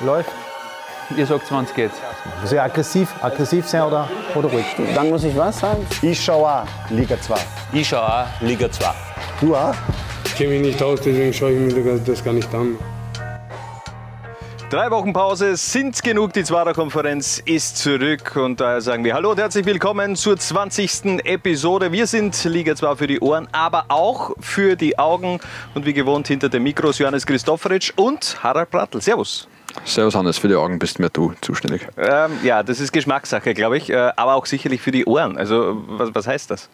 Läuft. Ihr sagt 20 jetzt. Muss ich aggressiv, aggressiv sein oder, oder ruhig? Dann muss ich was sagen? Ich schaue auch Liga 2. Ich schaue auch Liga 2. Du auch? Ich kenne mich nicht aus, deswegen schaue ich mir das gar nicht an. Drei Wochen Pause sind genug. Die Zwarer-Konferenz ist zurück. Und daher sagen wir Hallo und herzlich willkommen zur 20. Episode. Wir sind Liga 2 für die Ohren, aber auch für die Augen. Und wie gewohnt hinter den Mikros Johannes Christofferitsch und Harald Brattl. Servus. Servus Hannes, für die Augen bist mehr du zuständig. Ähm, ja, das ist Geschmackssache, glaube ich, äh, aber auch sicherlich für die Ohren. Also, was, was heißt das?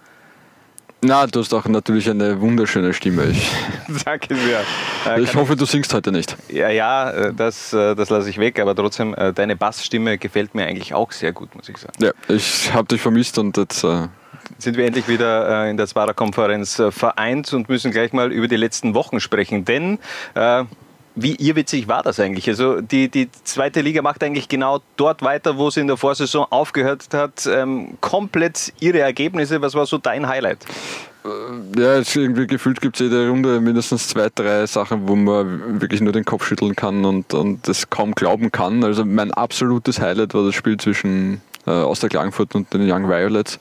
Na, du hast auch natürlich eine wunderschöne Stimme. Ich, Danke sehr. Äh, ich hoffe, du singst heute nicht. Ja, ja, äh, das, äh, das lasse ich weg, aber trotzdem, deine Bassstimme gefällt mir eigentlich auch sehr gut, muss ich sagen. Ja, ich habe dich vermisst und jetzt äh, sind wir endlich wieder in der Zwarer-Konferenz vereint und müssen gleich mal über die letzten Wochen sprechen. Denn äh, wie irrwitzig war das eigentlich? Also die, die zweite Liga macht eigentlich genau dort weiter, wo sie in der Vorsaison aufgehört hat. Ähm, komplett ihre Ergebnisse. Was war so dein Highlight? Ja, jetzt irgendwie gefühlt gibt es jede Runde mindestens zwei, drei Sachen, wo man wirklich nur den Kopf schütteln kann und, und das kaum glauben kann. Also mein absolutes Highlight war das Spiel zwischen äh, Oster Klagenfurt und den Young Violets.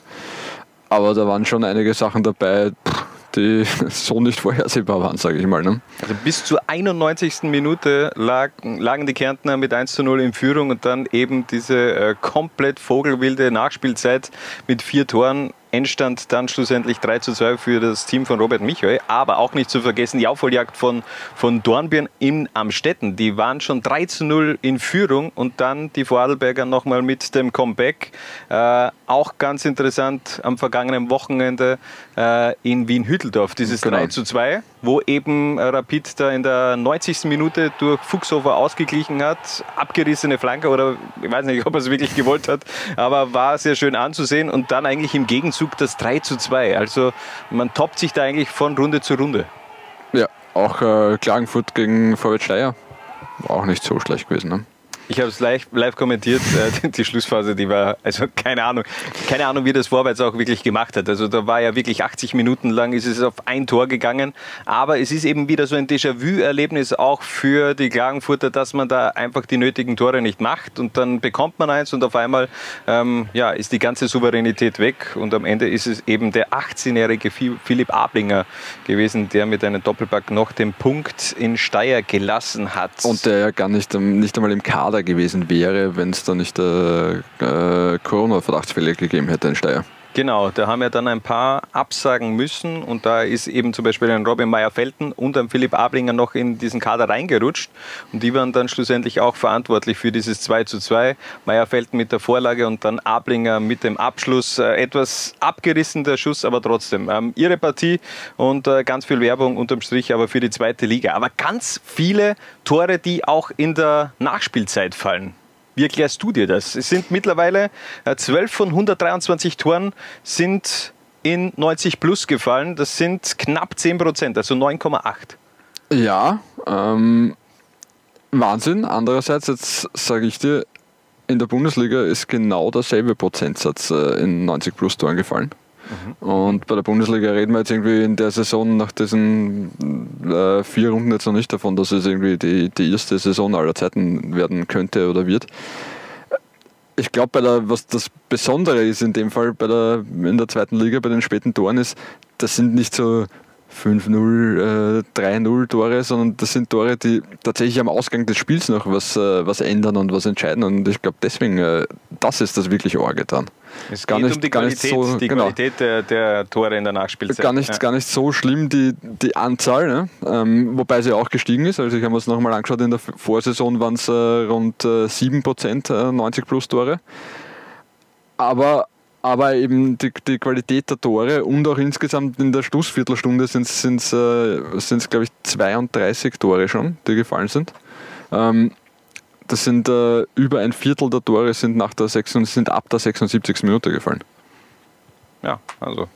Aber da waren schon einige Sachen dabei, pff, die so nicht vorhersehbar waren, sage ich mal. Ne? Also bis zur 91. Minute lag, lagen die Kärntner mit 1 zu 0 in Führung und dann eben diese äh, komplett vogelwilde Nachspielzeit mit vier Toren Endstand dann schlussendlich 3 zu 2 für das Team von Robert Michael. Aber auch nicht zu vergessen die Aufholjagd von, von Dornbirn in Amstetten. Die waren schon 3 zu 0 in Führung und dann die Vorarlberger nochmal mit dem Comeback. Äh, auch ganz interessant am vergangenen Wochenende äh, in Wien-Hütteldorf, dieses genau. 3 zu 2, wo eben Rapid da in der 90. Minute durch Fuchshofer ausgeglichen hat. Abgerissene Flanke oder ich weiß nicht, ob er es wirklich gewollt hat, aber war sehr schön anzusehen und dann eigentlich im Gegenzug Zug das 3 zu 2. Also man toppt sich da eigentlich von Runde zu Runde. Ja, auch äh, Klagenfurt gegen Vorwärts Steyr war auch nicht so schlecht gewesen. Ne? Ich habe es live, live kommentiert, äh, die Schlussphase, die war, also keine Ahnung, keine Ahnung, wie das Vorwärts auch wirklich gemacht hat. Also da war ja wirklich 80 Minuten lang, ist es auf ein Tor gegangen. Aber es ist eben wieder so ein Déjà-vu-Erlebnis auch für die Klagenfurter, dass man da einfach die nötigen Tore nicht macht und dann bekommt man eins und auf einmal ähm, ja, ist die ganze Souveränität weg und am Ende ist es eben der 18-jährige Philipp Ablinger gewesen, der mit einem Doppelpack noch den Punkt in Steyr gelassen hat. Und der ja gar nicht, nicht einmal im Kader gewesen wäre, wenn es da nicht äh, äh, Corona-Verdachtsfälle gegeben hätte in Steyr. Genau, da haben ja dann ein paar absagen müssen und da ist eben zum Beispiel ein Robin Meyer-Felten und ein Philipp Ablinger noch in diesen Kader reingerutscht und die waren dann schlussendlich auch verantwortlich für dieses 2 zu 2. Meyer-Felten mit der Vorlage und dann Ablinger mit dem Abschluss. Äh, etwas abgerissen der Schuss, aber trotzdem. Ähm, ihre Partie und äh, ganz viel Werbung unterm Strich aber für die zweite Liga. Aber ganz viele Tore, die auch in der Nachspielzeit fallen. Wie erklärst du dir das? Es sind mittlerweile 12 äh, von 123 Toren sind in 90 plus gefallen. Das sind knapp 10 Prozent, also 9,8. Ja, ähm, Wahnsinn. Andererseits, jetzt sage ich dir, in der Bundesliga ist genau derselbe Prozentsatz äh, in 90 plus Toren gefallen. Mhm. Und bei der Bundesliga reden wir jetzt irgendwie in der Saison nach diesen äh, vier Runden jetzt noch nicht davon, dass es irgendwie die, die erste Saison aller Zeiten werden könnte oder wird. Ich glaube, was das Besondere ist in dem Fall bei der, in der zweiten Liga, bei den späten Toren ist, das sind nicht so 5-0, äh, 3-0 Tore, sondern das sind Tore, die tatsächlich am Ausgang des Spiels noch was, äh, was ändern und was entscheiden. Und ich glaube, deswegen, äh, das ist das wirklich Orge dann. Es gar geht nicht, um die Qualität, so, die genau, Qualität der, der, Tore in der Nachspielzeit. Gar nicht, ja. gar nicht so schlimm die, die Anzahl, ne? ähm, wobei sie auch gestiegen ist. Also ich habe mir es nochmal angeschaut, in der Vorsaison waren es äh, rund äh, 7%, äh, 90 plus Tore. Aber aber eben die, die Qualität der Tore und auch insgesamt in der Schlussviertelstunde sind es, äh, glaube ich, 32 Tore schon, die gefallen sind. Ähm, das sind äh, über ein Viertel der Tore sind, nach der 6, sind ab der 76. Minute gefallen. Ja, also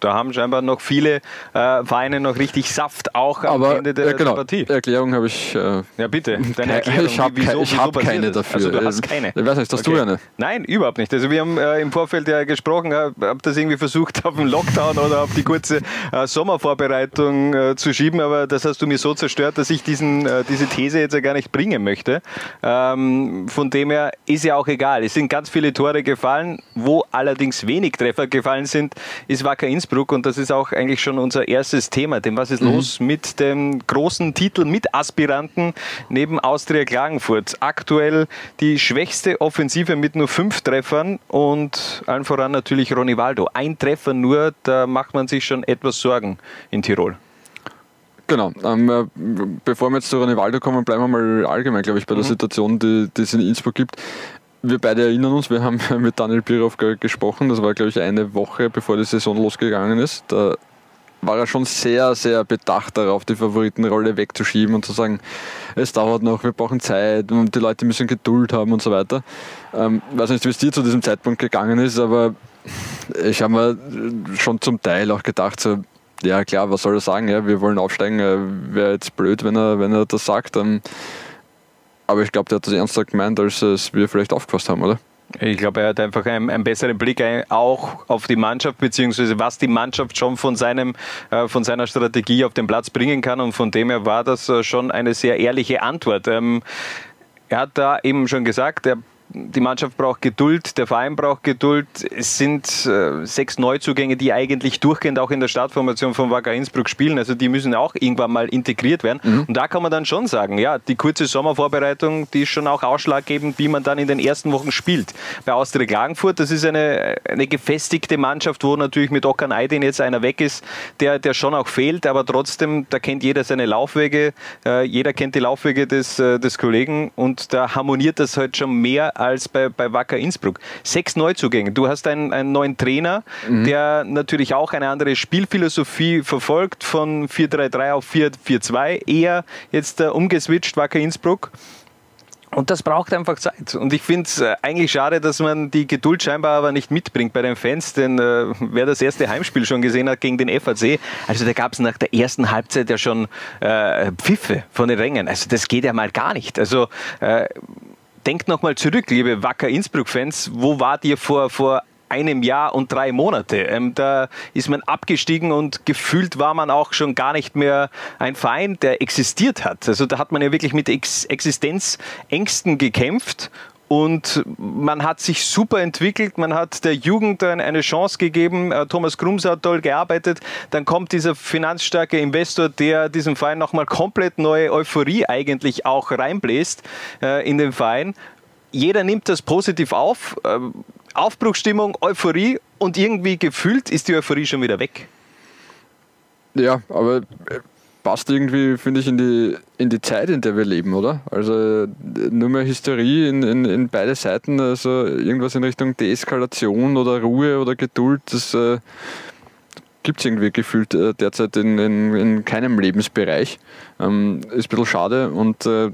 da haben scheinbar noch viele äh, Vereine noch richtig Saft auch am Aber Ende der, äh, genau, der Partie. Erklärung habe ich. Äh, Ja, bitte. Deine Erklärung. ich habe wie- wieso- ich wieso hab keine das? dafür. Also du hast Ähm, keine. ich weiß nicht, hast du eine? Nein, überhaupt nicht. Also wir haben äh, im Vorfeld ja gesprochen, habe hab das irgendwie versucht auf den Lockdown oder auf die kurze äh, Sommervorbereitung äh, zu schieben, aber das hast du mir so zerstört, dass ich diesen, äh, diese These jetzt ja gar nicht bringen möchte. Ähm, von dem her ist ja auch egal. Es sind ganz viele Tore gefallen, wo allerdings wenig Treffer gefallen sind, ist Wacker Innsbruck und das ist auch eigentlich schon unser erstes Thema. Denn was ist los mit dem großen Titel mit Aspiranten neben Austria Klagenfurt? Aktuell die schwächste Offensive mit nur fünf Treffern und allen voran natürlich Ronny Waldo. Ein Treffer nur, da macht man sich schon etwas Sorgen in Tirol. Genau. Ähm, äh, bevor wir jetzt zu Ronaldo kommen, bleiben wir mal allgemein, glaube ich, bei der Situation, die, die es in Innsbruck gibt. Wir beide erinnern uns, wir haben mit Daniel Birov ge- gesprochen, das war, glaube ich, eine Woche bevor die Saison losgegangen ist. Da war er schon sehr, sehr bedacht darauf, die Favoritenrolle wegzuschieben und zu sagen, es dauert noch, wir brauchen Zeit und die Leute müssen Geduld haben und so weiter. Ähm, weiß nicht, wie es dir zu diesem Zeitpunkt gegangen ist, aber ich habe mir schon zum Teil auch gedacht, so, ja klar, was soll er sagen? Ja, wir wollen aufsteigen, äh, wäre jetzt blöd, wenn er, wenn er das sagt. Ähm, aber ich glaube, der hat das ernster gemeint, als es wir vielleicht aufgefasst haben, oder? Ich glaube, er hat einfach einen, einen besseren Blick auch auf die Mannschaft, beziehungsweise was die Mannschaft schon von, seinem, äh, von seiner Strategie auf den Platz bringen kann. Und von dem her war das äh, schon eine sehr ehrliche Antwort. Ähm, er hat da eben schon gesagt, er, die Mannschaft braucht Geduld, der Verein braucht Geduld. Es sind äh, sechs Neuzugänge, die eigentlich durchgehend auch in der Startformation von Wacker Innsbruck spielen. Also die müssen auch irgendwann mal integriert werden. Und da kann man dann schon sagen, ja, die kurze Sommervorbereitung, die ist schon auch ausschlaggebend, wie man dann in den ersten Wochen spielt. Bei Austria Klagenfurt, das ist eine, eine gefestigte Mannschaft, wo natürlich mit Okan Aydin jetzt einer weg ist, der, der schon auch fehlt, aber trotzdem, da kennt jeder seine Laufwege, äh, jeder kennt die Laufwege des, äh, des Kollegen und da harmoniert das halt schon mehr als bei, bei Wacker Innsbruck. Sechs Neuzugänge. Du hast einen, einen neuen Trainer, der natürlich auch eine andere Spielphilosophie verfolgt, von 4-3-3 auf 4-4-2, eher jetzt äh, umgeswitcht, Wacker Innsbruck. Und das braucht einfach Zeit. Und ich finde es äh, eigentlich schade, dass man die Geduld scheinbar aber nicht mitbringt bei den Fans, denn äh, wer das erste Heimspiel schon gesehen hat gegen den FAC, also da gab es nach der ersten Halbzeit ja schon äh, Pfiffe von den Rängen. Also das geht ja mal gar nicht. Also äh, denkt nochmal zurück, liebe Wacker Innsbruck-Fans, wo wart ihr vor, vor einem Jahr und drei Monate. Ähm, da ist man abgestiegen und gefühlt war man auch schon gar nicht mehr ein Verein, der existiert hat. Also da hat man ja wirklich mit Ex Existenzängsten gekämpft. Und man hat sich super entwickelt, man hat der Jugend ein- eine Chance gegeben. Äh, Thomas Krums hat toll gearbeitet. Dann kommt dieser finanzstarke Investor, der diesem Verein nochmal komplett neue Euphorie eigentlich auch reinbläst äh, in den Verein jeder nimmt das positiv auf. Ähm, Aufbruchsstimmung, Euphorie und irgendwie gefühlt ist die Euphorie schon wieder weg. Ja, aber äh, passt irgendwie, finde ich, in die, in die Zeit, in der wir leben, oder? Also nur mehr Hysterie in, in, in beide Seiten, also irgendwas in Richtung Deeskalation oder Ruhe oder Geduld, das äh, gibt es irgendwie gefühlt äh, derzeit in, in, in keinem Lebensbereich. Ähm, ist ein bisschen schade und äh,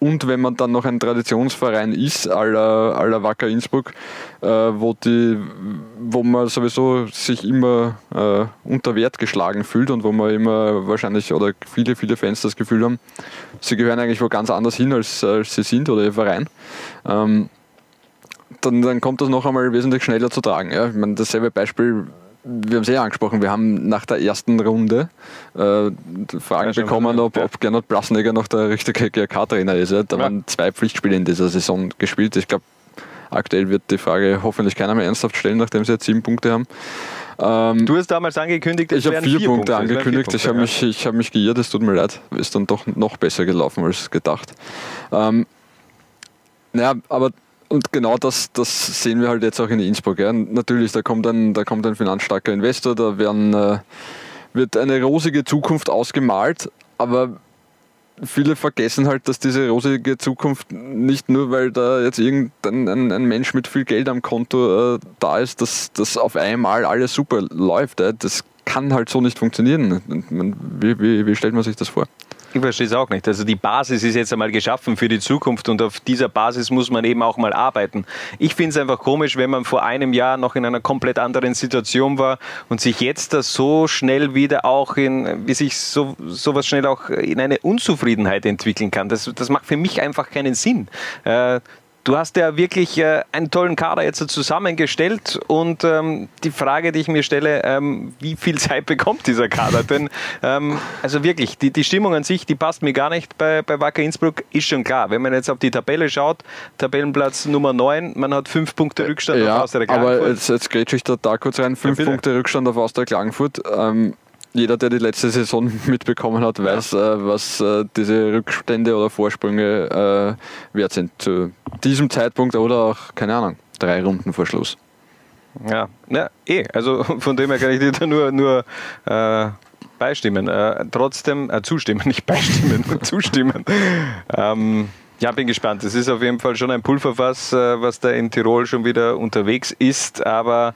und wenn man dann noch ein Traditionsverein ist, aller, Wacker Innsbruck, äh, wo, die, wo man sowieso sich immer äh, unter Wert geschlagen fühlt und wo man immer wahrscheinlich oder viele, viele Fans das Gefühl haben, sie gehören eigentlich wo ganz anders hin, als, als sie sind oder ihr Verein. Ähm, dann, dann kommt das noch einmal wesentlich schneller zu tragen. Ja? Ich meine, dasselbe Beispiel, wir haben es eh angesprochen, wir haben nach der ersten Runde äh, Fragen Ja, bekommen, ob, ja. ob Gernot Blasnegger noch der richtige GRK-Trainer ist. Ja? Da Ja. waren zwei Pflichtspiele in dieser Saison gespielt. Ich glaube, aktuell wird die Frage hoffentlich keiner mehr ernsthaft stellen, nachdem sie jetzt sieben Punkte haben. Ähm, Du hast damals angekündigt, es ich habe wären vier, Punkte es wären vier angekündigt. ich habe Punkte, mich, ich hab mich geirrt, es tut mir leid. Ist dann doch noch besser gelaufen als gedacht. Ähm, naja, aber und genau das, das sehen wir halt jetzt auch in Innsbruck. Ja. Natürlich, da kommt ein, da kommt ein finanzstarker Investor, da werden, äh, wird eine rosige Zukunft ausgemalt, aber viele vergessen halt, dass diese rosige Zukunft nicht nur, weil da jetzt irgendein ein, ein Mensch mit viel Geld am Konto äh, da ist, dass das auf einmal alles super läuft. Äh. Das kann halt so nicht funktionieren. Wie, wie, wie stellt man sich das vor? Ich verstehe es auch nicht. Also die Basis ist jetzt einmal geschaffen für die Zukunft und auf dieser Basis muss man eben auch mal arbeiten. Ich finde es einfach komisch, wenn man vor einem Jahr noch in einer komplett anderen Situation war und sich jetzt das so schnell wieder auch in, wie sich so sowas schnell auch in eine Unzufriedenheit entwickeln kann. Das, das macht für mich einfach keinen Sinn. Äh, Du hast ja wirklich äh, einen tollen Kader jetzt zusammengestellt und ähm, die Frage, die ich mir stelle, ähm, wie viel Zeit bekommt dieser Kader? Denn ähm, also wirklich, die, die Stimmung an sich, die passt mir gar nicht bei, bei Wacker Innsbruck, ist schon klar. Wenn man jetzt auf die Tabelle schaut, Tabellenplatz Nummer 9, man hat fünf Punkte Rückstand ja, auf Austria Klagenfurt. aber jetzt, jetzt grätsche ich da, da kurz rein. Fünf bitte. Punkte Rückstand auf Austria Klagenfurt. Ähm, jeder, der die letzte Saison mitbekommen hat, weiß, äh, was äh, diese Rückstände oder Vorsprünge äh, wert sind. Zu diesem Zeitpunkt oder auch, keine Ahnung, drei Runden vor Schluss. Ja, ja, eh. Also von dem her kann ich dir da nur, nur äh, beistimmen. Äh, trotzdem, äh, zustimmen, nicht beistimmen, nur zustimmen. Ähm, ja, bin gespannt. Es ist auf jeden Fall schon ein Pulverfass, äh, was da in Tirol schon wieder unterwegs ist, aber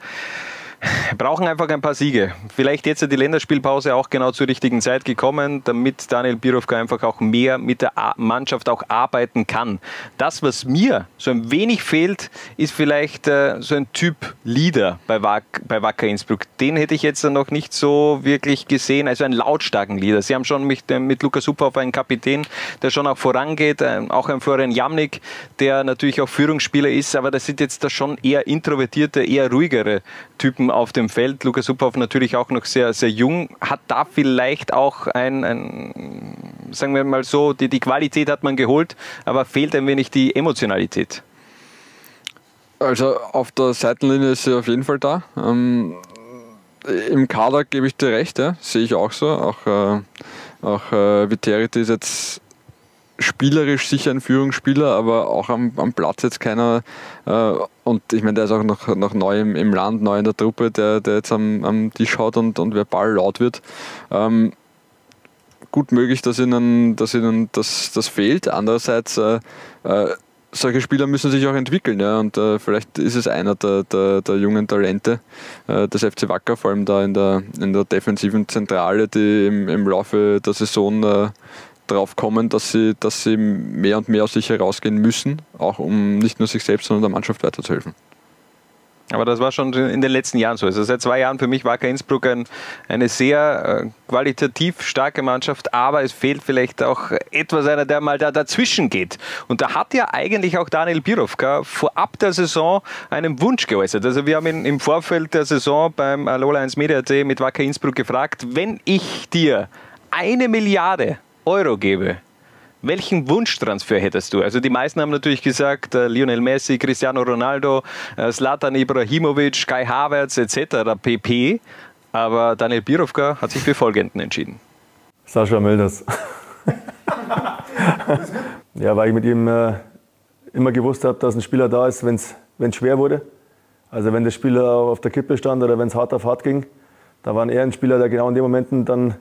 brauchen einfach ein paar Siege. Vielleicht jetzt die Länderspielpause auch genau zur richtigen Zeit gekommen, damit Daniel Birovka einfach auch mehr mit der Mannschaft auch arbeiten kann. Das, was mir so ein wenig fehlt, ist vielleicht äh, so ein Typ Leader bei, Wack, bei Wacker Innsbruck. Den hätte ich jetzt noch nicht so wirklich gesehen, also einen lautstarken Leader. Sie haben schon mit, mit Lukas Uphoff einen Kapitän, der schon auch vorangeht, äh, auch ein Florian Jamnik, der natürlich auch Führungsspieler ist, aber das sind jetzt da schon eher introvertierte, eher ruhigere Typen auf dem Feld. Lukas Uphoff natürlich auch noch sehr, sehr jung, hat da vielleicht auch ein, ein sagen wir mal so, die, die Qualität hat man geholt, aber fehlt ein wenig die Emotionalität. Also auf der Seitenlinie ist sie auf jeden Fall da. Ähm, Im Kader gebe ich dir recht, ja, sehe ich auch so. Auch, äh, auch äh, Viteriti ist jetzt spielerisch sicher ein Führungsspieler, aber auch am, am Platz jetzt keiner. Äh, und ich meine, der ist auch noch, noch neu im, im Land, neu in der Truppe, der, der jetzt am, am Tisch haut und, und verbal laut wird. Ähm, gut möglich, dass ihnen, dass ihnen das, das fehlt. Andererseits, äh, äh, solche Spieler müssen sich auch entwickeln. Ja? Und äh, vielleicht ist es einer der, der, der jungen Talente äh, des FC Wacker, vor allem da in der, in der defensiven Zentrale, die im, im Laufe der Saison äh, drauf kommen, dass sie, dass sie mehr und mehr aus sich herausgehen müssen, auch um nicht nur sich selbst, sondern der Mannschaft weiterzuhelfen. Aber das war schon in den letzten Jahren so. Also seit zwei Jahren für mich Wacker Innsbruck ein, eine sehr äh, qualitativ starke Mannschaft, aber es fehlt vielleicht auch etwas einer, der mal da dazwischen geht. Und da hat ja eigentlich auch Daniel Birovka vorab der Saison einen Wunsch geäußert. Also wir haben ihn im Vorfeld der Saison beim Alola 1 Media Day mit Wacker Innsbruck gefragt, wenn ich dir eine Milliarde Euro gebe, welchen Wunschtransfer hättest du? Also die meisten haben natürlich gesagt, äh, Lionel Messi, Cristiano Ronaldo, äh, Zlatan Ibrahimovic, Kai Havertz etc. pp. Aber Daniel Birovka hat sich für folgenden entschieden. Sascha Mölders. ja, weil ich mit ihm äh, immer gewusst habe, dass ein Spieler da ist, wenn es schwer wurde. Also wenn der Spieler auf der Kippe stand oder wenn es hart auf hart ging, da war er ein Spieler, der genau in den Momenten dann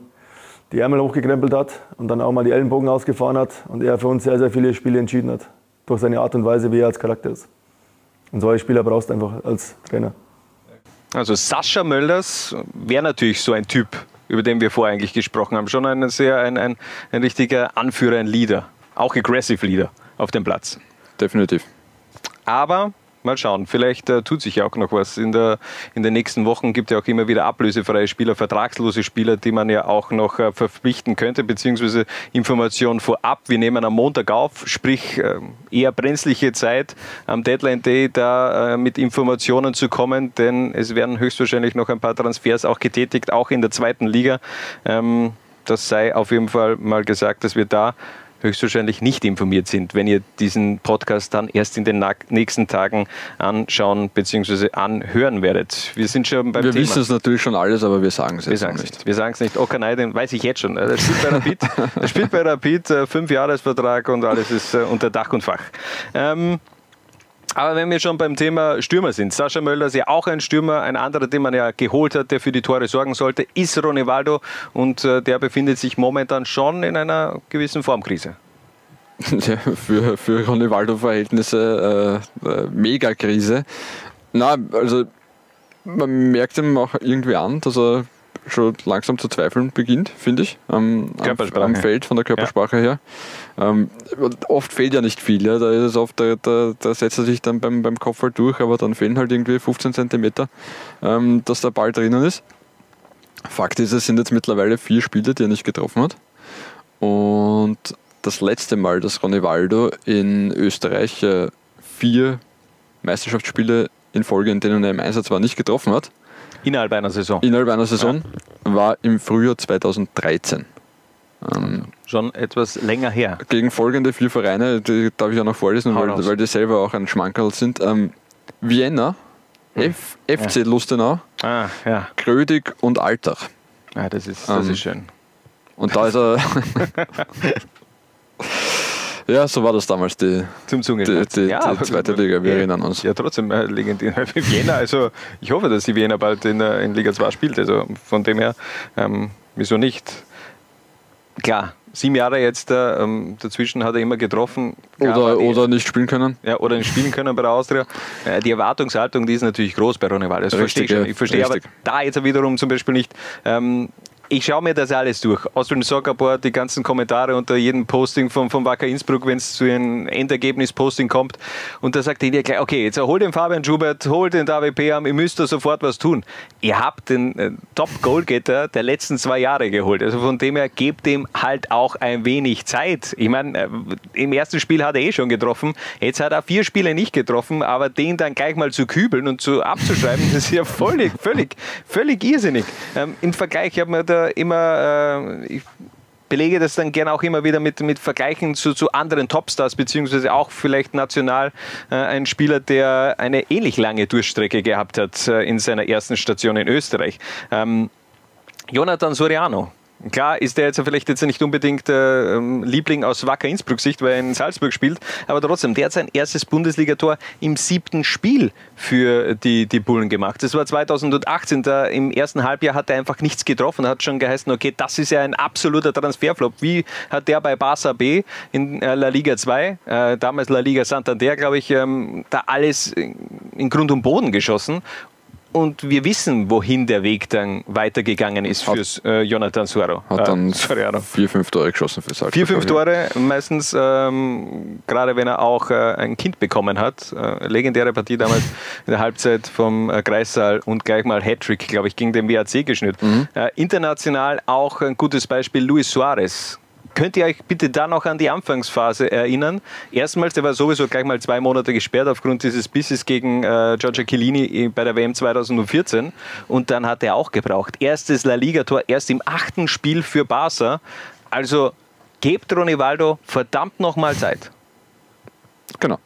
die Ärmel hochgekrempelt hat und dann auch mal die Ellenbogen ausgefahren hat und er für uns sehr, sehr viele Spiele entschieden hat. Durch seine Art und Weise, wie er als Charakter ist. Und solche Spieler brauchst du einfach als Trainer. Also Sascha Mölders wäre natürlich so ein Typ, über den wir vorher eigentlich gesprochen haben. Schon ein sehr ein, ein, ein richtiger Anführer, ein Leader. Auch aggressive Leader auf dem Platz. Definitiv. Aber mal schauen, vielleicht äh, tut sich ja auch noch was. In, der, in den nächsten Wochen gibt es ja auch immer wieder ablösefreie Spieler, vertragslose Spieler, die man ja auch noch äh, verpflichten könnte, beziehungsweise Informationen vorab. Wir nehmen am Montag auf, sprich äh, eher brenzliche Zeit am Deadline Day da äh, mit Informationen zu kommen, denn es werden höchstwahrscheinlich noch ein paar Transfers auch getätigt, auch in der zweiten Liga. Ähm, das sei auf jeden Fall mal gesagt, dass wir da höchstwahrscheinlich nicht informiert sind, wenn ihr diesen Podcast dann erst in den nächsten Tagen anschauen bzw. anhören werdet. Wir sind schon beim Wir Thema. wissen es natürlich schon alles, aber wir sagen es Wir jetzt nicht. nicht. Wir sagen es nicht. Okanai, den weiß ich jetzt schon. Er spielt bei Rapid, er spielt bei Rapid äh, fünf Jahresvertrag und alles ist äh, unter Dach und Fach. Ähm, aber wenn wir schon beim Thema Stürmer sind, Sascha Möller ist ja auch ein Stürmer, ein anderer, den man ja geholt hat, der für die Tore sorgen sollte, ist Ronaldo und äh, der befindet sich momentan schon in einer gewissen Formkrise. Ja, für, für Ronaldo-Verhältnisse äh, äh, Megakrise. Na, also man merkt ihm auch irgendwie an, dass er schon langsam zu zweifeln beginnt, finde ich, am, am, Körpersprache. am Feld von der Körpersprache her. Ähm, oft fehlt ja nicht viel, ja. da, ist es oft, da, da, da setzt er sich dann beim, beim Kopfball durch, aber dann fehlen halt irgendwie 15 Zentimeter, ähm, dass der Ball drinnen ist. Fakt ist, es sind jetzt mittlerweile vier Spiele, die er nicht getroffen hat. Und das letzte Mal, dass Ronaldo in Österreich äh, vier Meisterschaftsspiele in Folge, in denen er im Einsatz war, nicht getroffen hat, Innerhalb einer Saison. innerhalb einer Saison, war im Frühjahr 2013. Ähm, Schon etwas länger her. gegen folgende vier Vereine, die darf ich auch noch vorlesen, weil, weil die selber auch ein Schmankerl sind. Ähm, Vienna, F, FC Lustenau, Ah, ja. Grödig und Altach. Ah, das ist, das Ähm, ist schön. Und da ist er. ja, so war das damals, die, Zum die, die, die aber- zweite Liga. Wir ja, erinnern uns. Ja, trotzdem äh, legendär. Vienna, also ich hoffe, dass die Vienna bald in, äh, in Liga 2 spielt. Also von dem her, ähm, wieso nicht? Klar, sieben Jahre jetzt äh, ähm, dazwischen hat er immer getroffen. Oder, die- oder nicht spielen können. ja, oder nicht spielen können bei der Austria. Äh, Die Erwartungshaltung, die ist natürlich groß bei Ronny Wahl. Das verstehe ich schon. ja, Ich verstehe aber da jetzt wiederum zum Beispiel nicht. Ähm, ich schaue mir das alles durch. Austrian Soccer Board, die ganzen Kommentare unter jedem Posting vom, vom Wacker Innsbruck, wenn es zu einem Endergebnis-Posting kommt. Und da sagt ihr gleich, okay, jetzt hol den Fabian Schubert, hol den David Peam, ihr müsst da sofort was tun. Ihr habt den äh, Top-Goalgetter der letzten zwei Jahre geholt. Also von dem her, gebt dem halt auch ein wenig Zeit. Ich meine, äh, im ersten Spiel hat er eh schon getroffen. Jetzt hat er vier Spiele nicht getroffen, aber den dann gleich mal zu kübeln und zu abzuschreiben, das ist ja völlig, völlig, völlig irrsinnig. Ähm, Im Vergleich, ich habe mir da immer, äh, ich belege das dann gerne auch immer wieder mit, mit Vergleichen zu, zu anderen Topstars, beziehungsweise auch vielleicht national äh, ein Spieler, der eine ähnlich lange Durchstrecke gehabt hat äh, in seiner ersten Station in Österreich. Ähm, Jonathan Soriano. Klar ist der jetzt vielleicht jetzt nicht unbedingt äh, ähm, Liebling aus Wacker Innsbruck Sicht, weil er in Salzburg spielt, aber trotzdem, der hat sein erstes Bundesligator im siebten Spiel für die, die Bullen gemacht. Das war 2018, da im ersten Halbjahr hat er einfach nichts getroffen, hat schon geheißen, okay, das ist ja ein absoluter Transferflop. Wie hat der bei Barça B in äh, La Liga 2, äh, damals La Liga Santander, glaube ich, ähm, da alles in Grund und Boden geschossen und wir wissen, wohin der Weg dann weitergegangen ist Hat- fürs äh, Jonathan Suaro. Hat dann äh, Soriano. vier, fünf Tore geschossen für Salzburg. Vier, fünf Tore, meistens, ähm, gerade wenn er auch äh, ein Kind bekommen hat. Äh, legendäre Partie damals in der Halbzeit vom äh, Kreissaal und gleich mal Hattrick, glaube ich, gegen den WAC geschnürt. Mhm. Äh, international auch ein gutes Beispiel, Luis Suarez. Könnt ihr euch bitte da noch an die Anfangsphase erinnern? Erstmals, der war sowieso gleich mal zwei Monate gesperrt aufgrund dieses Bisses gegen äh, Giorgio Chiellini bei der WM 2014 und dann hat er auch gebraucht. Erstes La Liga-Tor, erst im achten Spiel für Barca. Also gebt Ronivaldo verdammt nochmal Zeit. Genau.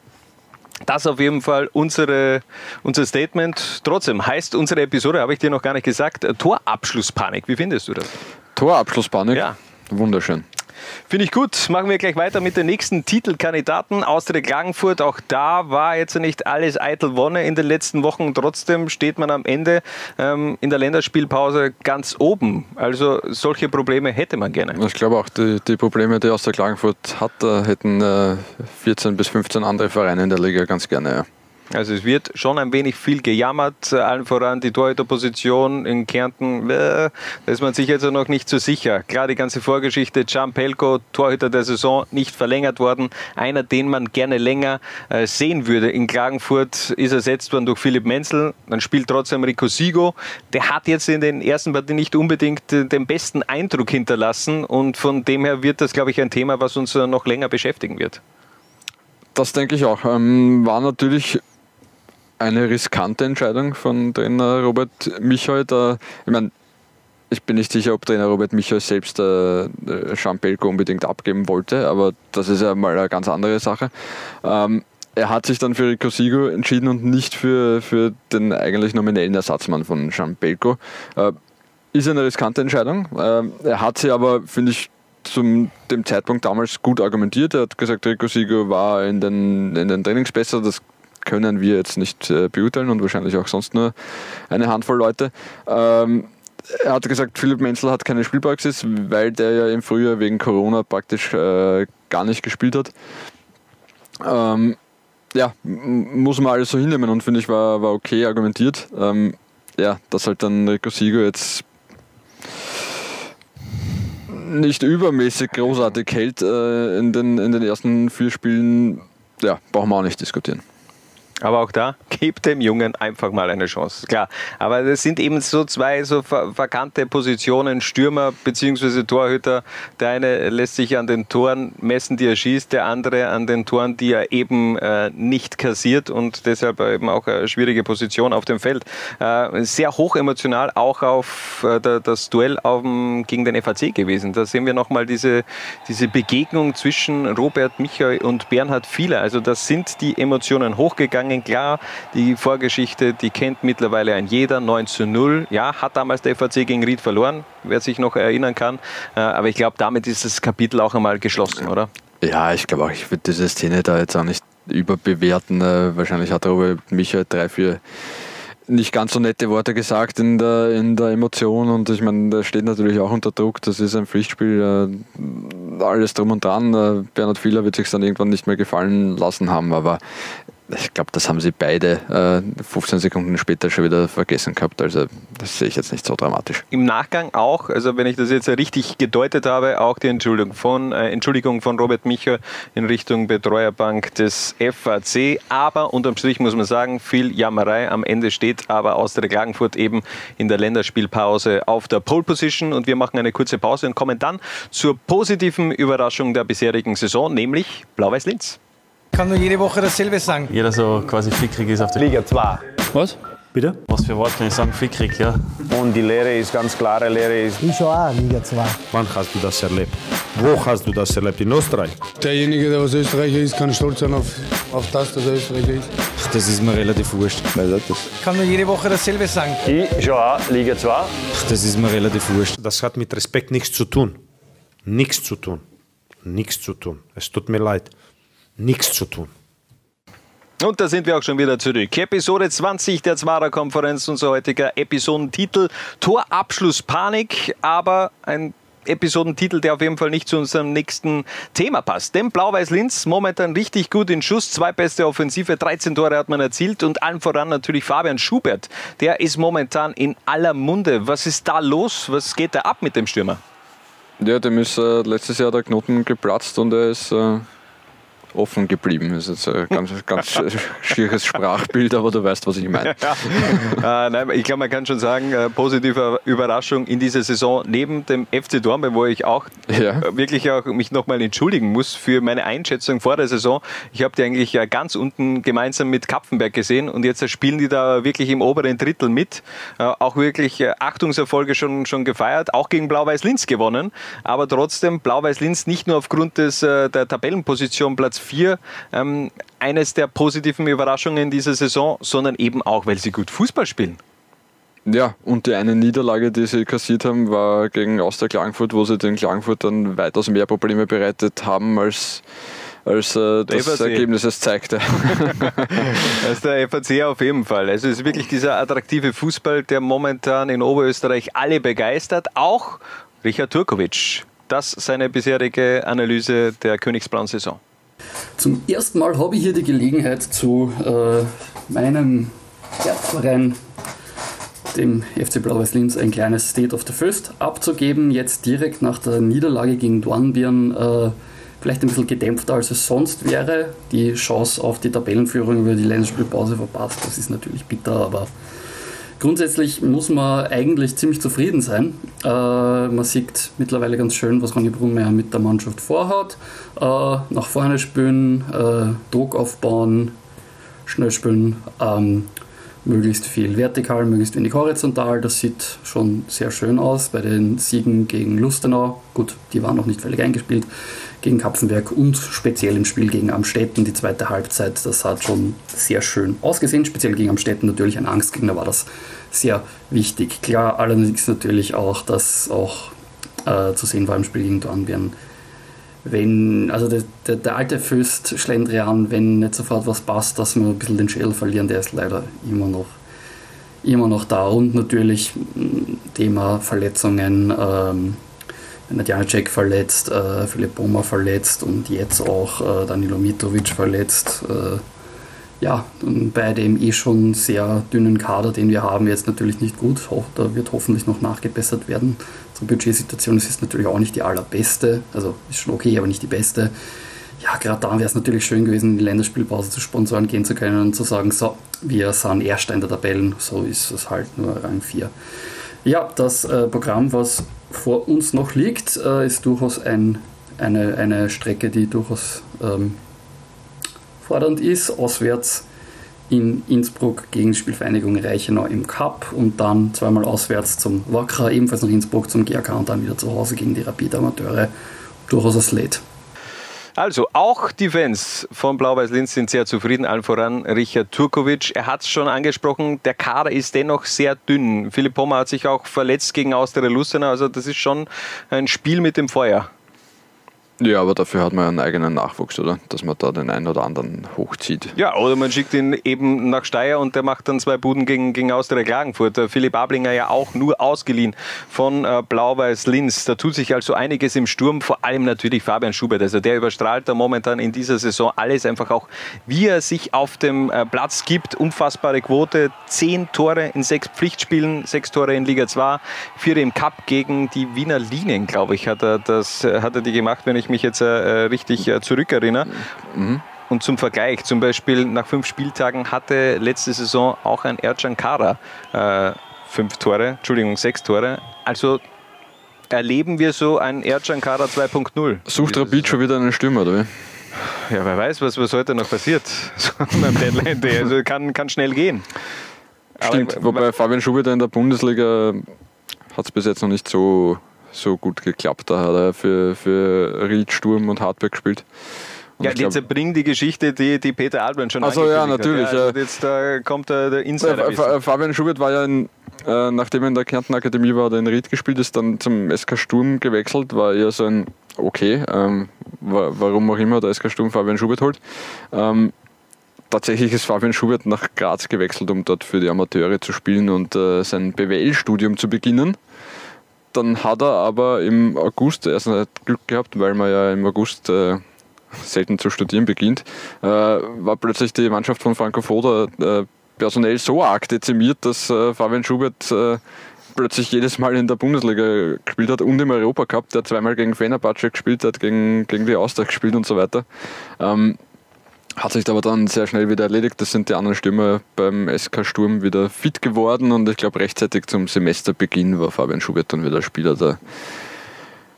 Das auf jeden Fall unsere, unser Statement. Trotzdem heißt unsere Episode, habe ich dir noch gar nicht gesagt, Torabschlusspanik. Wie findest du das? Torabschlusspanik. Ja. Wunderschön. Finde ich gut. Machen wir gleich weiter mit den nächsten Titelkandidaten. Austria Klagenfurt, auch da war jetzt nicht alles eitel Wonne in den letzten Wochen. Trotzdem steht man am Ende ähm, in der Länderspielpause ganz oben. Also solche Probleme hätte man gerne. Ich glaube auch, die, die Probleme, die aus der Klagenfurt hat, äh, hätten äh, 14 bis 15 andere Vereine in der Liga ganz gerne. Ja. Also es wird schon ein wenig viel gejammert, äh, allen voran die Torhüterposition in Kärnten, äh, da ist man sich jetzt noch nicht so sicher. Klar, die ganze Vorgeschichte, Can Pelko, Torhüter der Saison, nicht verlängert worden. Einer, den man gerne länger äh, sehen würde. In Klagenfurt ist ersetzt worden durch Philipp Menzel, dann spielt trotzdem Rico Sigo. Der hat jetzt in den ersten Partien nicht unbedingt den besten Eindruck hinterlassen und von dem her wird das, glaube ich, ein Thema, was uns noch länger beschäftigen wird. Das denke ich auch. Ähm, war natürlich eine riskante Entscheidung von Trainer Robert Michael. Da, ich meine, ich bin nicht sicher, ob Trainer Robert Michael selbst äh, Champelko unbedingt abgeben wollte, aber das ist ja mal eine ganz andere Sache. Ähm, er hat sich dann für Rico Sigo entschieden und nicht für, für den eigentlich nominellen Ersatzmann von Champelko. Äh, ist eine riskante Entscheidung. Ähm, er hat sie aber, finde ich, zum dem Zeitpunkt damals gut argumentiert. Er hat gesagt, Rico Sigo war in den, in den Trainings besser. Das können wir jetzt nicht äh, beurteilen und wahrscheinlich auch sonst nur eine Handvoll Leute. Ähm, er hat gesagt, Philipp Menzel hat keine Spielpraxis, weil der ja im Frühjahr wegen Corona praktisch äh, gar nicht gespielt hat. Ähm, ja, muss man alles so hinnehmen und finde ich war, war okay argumentiert. Ähm, ja, dass halt dann Rico Sigo jetzt nicht übermäßig großartig hält äh, in, den, in den ersten vier Spielen, ja, brauchen wir auch nicht diskutieren. Aber auch da, gebt dem Jungen einfach mal eine Chance. Klar, aber das sind eben so zwei so vakante Positionen, Stürmer bzw. Torhüter. Der eine lässt sich an den Toren messen, die er schießt, der andere an den Toren, die er eben äh, nicht kassiert und deshalb eben auch eine schwierige Position auf dem Feld. Äh, sehr hoch emotional auch auf äh, das Duell auf dem, gegen den FAC gewesen. Da sehen wir nochmal diese, diese Begegnung zwischen Robert Michael und Bernhard Fieler. Also das sind die Emotionen hochgegangen gegangen. Klar, die Vorgeschichte, die kennt mittlerweile ein jeder. 9 zu 0. Ja, hat damals der FAC gegen Ried verloren, wer sich noch erinnern kann. Äh, aber ich glaube, damit ist das Kapitel auch einmal geschlossen, oder? Ja, ich glaube auch, ich würde diese Szene da jetzt auch nicht überbewerten. Äh, wahrscheinlich hat Robert Michael drei, vier nicht ganz so nette Worte gesagt in der, in der Emotion und ich meine, der steht natürlich auch unter Druck, das ist ein Pflichtspiel, äh, alles drum und dran. Bernhard Fieler wird sich dann irgendwann nicht mehr gefallen lassen haben, aber ich glaube, das haben sie beide äh, 15 Sekunden später schon wieder vergessen gehabt. Also das sehe ich jetzt nicht so dramatisch. Im Nachgang auch, also wenn ich das jetzt richtig gedeutet habe, auch die Entschuldigung von, äh, Entschuldigung von Robert Micher in Richtung Betreuerbank des FAC. Aber unterm Strich muss man sagen, viel Jammerei. Am Ende steht aber aus der Klagenfurt eben in der Länderspielpause auf der Pole Position. Und wir machen eine kurze Pause und kommen dann zur positiven Überraschung der bisherigen Saison, nämlich Blau-Weiß-Linz kann nur jede Woche dasselbe sagen. Jeder so quasi fickrig ist auf der Liga 2. Was? Bitte? Was für Wort kann ich sagen? Fickrig, ja. Und die Lehre ist ganz klare Lehre. Ist ich schon auch, Liga 2. Wann hast du das erlebt? Wo hast du das erlebt? In Österreich? Derjenige, der was Österreicher ist, kann stolz sein auf, auf das, dass er Österreicher ist. Ach, das ist mir relativ wurscht. Ich kann nur jede Woche dasselbe sagen. Ich schon auch, Liga 2. Ach, das ist mir relativ wurscht. Das hat mit Respekt nichts zu tun. Nichts zu tun. Nichts zu tun. Es tut mir leid. Nichts zu tun. Und da sind wir auch schon wieder zurück. Episode 20 der Zwarer Konferenz, unser heutiger Episodentitel Torabschluss Panik, aber ein Episodentitel, der auf jeden Fall nicht zu unserem nächsten Thema passt. Denn Blau-Weiß-Linz momentan richtig gut in Schuss, zwei beste Offensive, 13 Tore hat man erzielt und allen voran natürlich Fabian Schubert. Der ist momentan in aller Munde. Was ist da los? Was geht da ab mit dem Stürmer? Ja, dem ist äh, letztes Jahr der Knoten geplatzt und er ist äh, offen geblieben. Das ist jetzt ein ganz, ganz schwieriges Sprachbild, aber du weißt, was ich meine. Ja. äh, nein, ich glaube, man kann schon sagen, äh, positive Überraschung in dieser Saison neben dem FC Dornbirn, wo ich auch ja. äh, wirklich auch mich nochmal entschuldigen muss für meine Einschätzung vor der Saison. Ich habe die eigentlich äh, ganz unten gemeinsam mit Kapfenberg gesehen und jetzt spielen die da wirklich im oberen Drittel mit. Äh, auch wirklich äh, Achtungserfolge schon, schon gefeiert, auch gegen Blau-Weiß-Linz gewonnen, aber trotzdem Blau-Weiß-Linz nicht nur aufgrund des, der Tabellenposition Platz 4 ähm, eines der positiven Überraschungen dieser Saison, sondern eben auch, weil sie gut Fußball spielen. Ja, und die eine Niederlage, die sie kassiert haben, war gegen Austria Klagenfurt, wo sie den Klagenfurtern weitaus mehr Probleme bereitet haben, als, als äh, das FAC. Ergebnis es zeigte. als der FAC auf jeden Fall. Also es ist wirklich dieser attraktive Fußball, der momentan in Oberösterreich alle begeistert, auch Richard Turkovic. Das seine bisherige Analyse der Königsblauen-Saison. Zum ersten Mal habe ich hier die Gelegenheit, zu äh, meinem Herzverein, dem FC Blau-Weiß Linz, ein kleines State of the First abzugeben. Jetzt direkt nach der Niederlage gegen Dornbirn. Äh, vielleicht ein bisschen gedämpfter als es sonst wäre. Die Chance auf die Tabellenführung über die Länderspielpause verpasst. Das ist natürlich bitter, aber Grundsätzlich muss man eigentlich ziemlich zufrieden sein. Äh, man sieht mittlerweile ganz schön, was Ronny Brunmeier mit der Mannschaft vorhat. Äh, nach vorne spielen, äh, Druck aufbauen, schnell spielen, ähm, möglichst viel vertikal, möglichst wenig horizontal. Das sieht schon sehr schön aus. Bei den Siegen gegen Lustenau, gut, die waren noch nicht völlig eingespielt, gegen Kapfenberg und speziell im Spiel gegen Amstetten, die zweite Halbzeit, das hat schon sehr schön ausgesehen. Speziell gegen Amstetten natürlich ein Angstgegner war das sehr wichtig. Klar, allerdings natürlich auch, dass auch äh, zu sehen war im Spiel gegen Dornbirn, wenn, also der, der, der alte Fürst Schlendrian, wenn nicht sofort was passt, dass wir ein bisschen den Schädel verlieren, der ist leider immer noch, immer noch da. Und natürlich Thema Verletzungen, ähm, Nadjanecek verletzt, äh, Philipp Bomer verletzt und jetzt auch äh, Danilo Mitrovic verletzt. Äh, ja, bei dem eh schon sehr dünnen Kader, den wir haben, jetzt natürlich nicht gut. Da wird hoffentlich noch nachgebessert werden. Unsere Budgetsituation ist natürlich auch nicht die allerbeste, also ist schon okay, aber nicht die beste. Ja, gerade da wäre es natürlich schön gewesen, in die Länderspielpause zu Sponsoren gehen zu können und zu sagen, so, wir sind Erster in der Tabellen, so ist es halt nur Rang 4. Ja, das äh, Programm, was vor uns noch liegt, äh, ist durchaus ein, eine, eine Strecke, die durchaus ähm, fordernd ist. Auswärts in Innsbruck gegen Spielvereinigung Reichenau im Cup und dann zweimal auswärts zum Wakra, ebenfalls nach Innsbruck zum GRK und dann wieder zu Hause gegen die Rapid Amateure. Durchaus ein Slate. Also, auch die Fans von Blau-Weiß-Linz sind sehr zufrieden, allen voran Richard Turkovic. Er hat es schon angesprochen, der Kader ist dennoch sehr dünn. Philipp Pommer hat sich auch verletzt gegen Austria Lustenau, also das ist schon ein Spiel mit dem Feuer. Ja, aber dafür hat man einen eigenen Nachwuchs, oder? Dass man da den einen oder anderen hochzieht. Ja, oder man schickt ihn eben nach Steyr und der macht dann zwei Buden gegen, gegen Austria Klagenfurt. Philipp Ablinger ja auch nur ausgeliehen von äh, Blau-Weiß Linz. Da tut sich also einiges im Sturm, vor allem natürlich Fabian Schubert. Also der überstrahlt da momentan in dieser Saison alles einfach auch, wie er sich auf dem äh, Platz gibt. Unfassbare Quote, zehn Tore in sechs Pflichtspielen, sechs Tore in Liga 2, vier im Cup gegen die Wiener Linien, glaube ich, hat er, das, äh, hat er die gemacht, wenn ich ich mich jetzt äh, richtig äh, zurückerinnere. Mhm. Und zum Vergleich, zum Beispiel nach fünf Spieltagen hatte letzte Saison auch ein Ercan Kara äh, fünf Tore, Entschuldigung, sechs Tore. Also erleben wir so ein Ercan Kara 2.0. Sucht Rapid schon wieder einen Stürmer, oder wie? Ja, wer weiß, was, was heute noch passiert so beim Deadline Day. Also kann, kann schnell gehen. Stimmt, Aber, wobei Fabian Schubert in der Bundesliga hat es bis jetzt noch nicht so so gut geklappt. Da hat er für, für Ried, Sturm und Hartberg gespielt. Und ja, jetzt glaub, bringt die Geschichte, die, die Peter Albrecht schon Also ja, natürlich. Ja, also jetzt äh, kommt der, der Insider. Äh, Fabian Schubert war ja, in, äh, nachdem er in der Kärnten Akademie war, der in Ried gespielt ist, dann zum SK Sturm gewechselt, war ja so ein okay, ähm, warum auch immer der SK Sturm Fabian Schubert holt. Ähm, tatsächlich ist Fabian Schubert nach Graz gewechselt, um dort für die Amateure zu spielen und äh, sein BWL-Studium zu beginnen. Dann hat er aber im August, erst hat Glück gehabt, weil man ja im August äh, selten zu studieren beginnt, äh, war plötzlich die Mannschaft von Franco Foda äh, personell so arg dezimiert, dass äh, Fabian Schubert äh, plötzlich jedes Mal in der Bundesliga gespielt hat und im Europacup, der zweimal gegen Fenerbahce gespielt hat, gegen, gegen die Austria gespielt und so weiter. Ähm, hat sich aber dann sehr schnell wieder erledigt. Das sind die anderen Stürmer beim SK Sturm wieder fit geworden und ich glaube rechtzeitig zum Semesterbeginn war Fabian Schubert dann wieder Spieler der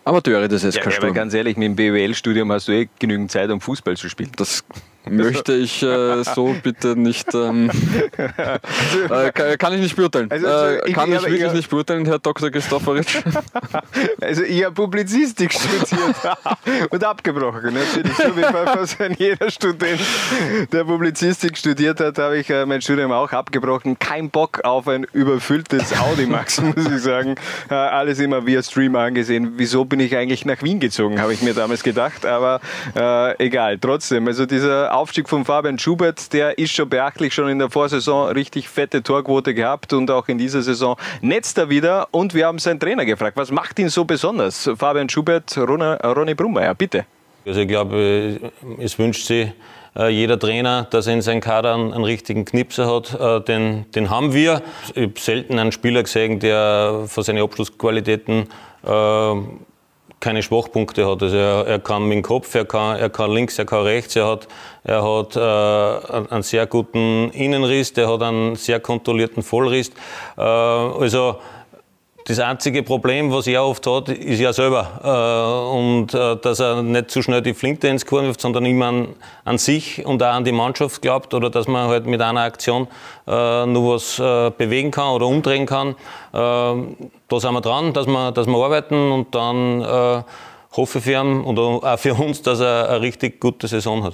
Amateure des SK ja, Sturm. Aber ganz ehrlich, mit dem BWL-Studium hast du eh genügend Zeit, um Fußball zu spielen. Das möchte ich äh, so bitte nicht. Ähm, äh, kann, ich nicht beurteilen. Also, also äh, kann ich, ich wirklich ich, nicht beurteilen, Herr Dr. Christopheritsch. Also ich habe Publizistik studiert und abgebrochen. Natürlich, so wie fast jeder Student, der Publizistik studiert hat, habe ich äh, mein Studium auch abgebrochen. Kein Bock auf ein überfülltes Audimax, muss ich sagen. Äh, alles immer via Stream angesehen. Wieso bin ich eigentlich nach Wien gezogen, habe ich mir damals gedacht. Aber äh, egal, trotzdem. Also dieser Aufstieg von Fabian Schubert, der ist schon beachtlich, schon in der Vorsaison richtig fette Torquote gehabt und auch in dieser Saison netzt er wieder. Und wir haben seinen Trainer gefragt, was macht ihn so besonders? Fabian Schubert, Ronny Brummeier, bitte. Also ich glaube, es wünscht sich äh, jeder Trainer, dass er in seinem Kader einen, einen richtigen Knipser hat. Äh, den, den haben wir. Ich habe selten einen Spieler gesehen, der von seinen Abschlussqualitäten äh, keine Schwachpunkte hat. Also er, er, kann mit dem Kopf, er kann, er kann links, er kann rechts, er hat, er hat äh, einen sehr guten Innenriss, er hat einen sehr kontrollierten Vollriss. Äh, also das einzige Problem, was er oft hat, ist ja selber. Äh, und äh, dass er nicht zu schnell die Flinte ins Korn wirft, sondern immer an, an, sich und auch an die Mannschaft glaubt oder dass man halt mit einer Aktion äh, nur was bewegen kann oder umdrehen kann. Da sind wir dran, dass wir, dass wir arbeiten und dann hoffe ich für ihn und auch für uns, dass er eine richtig gute Saison hat.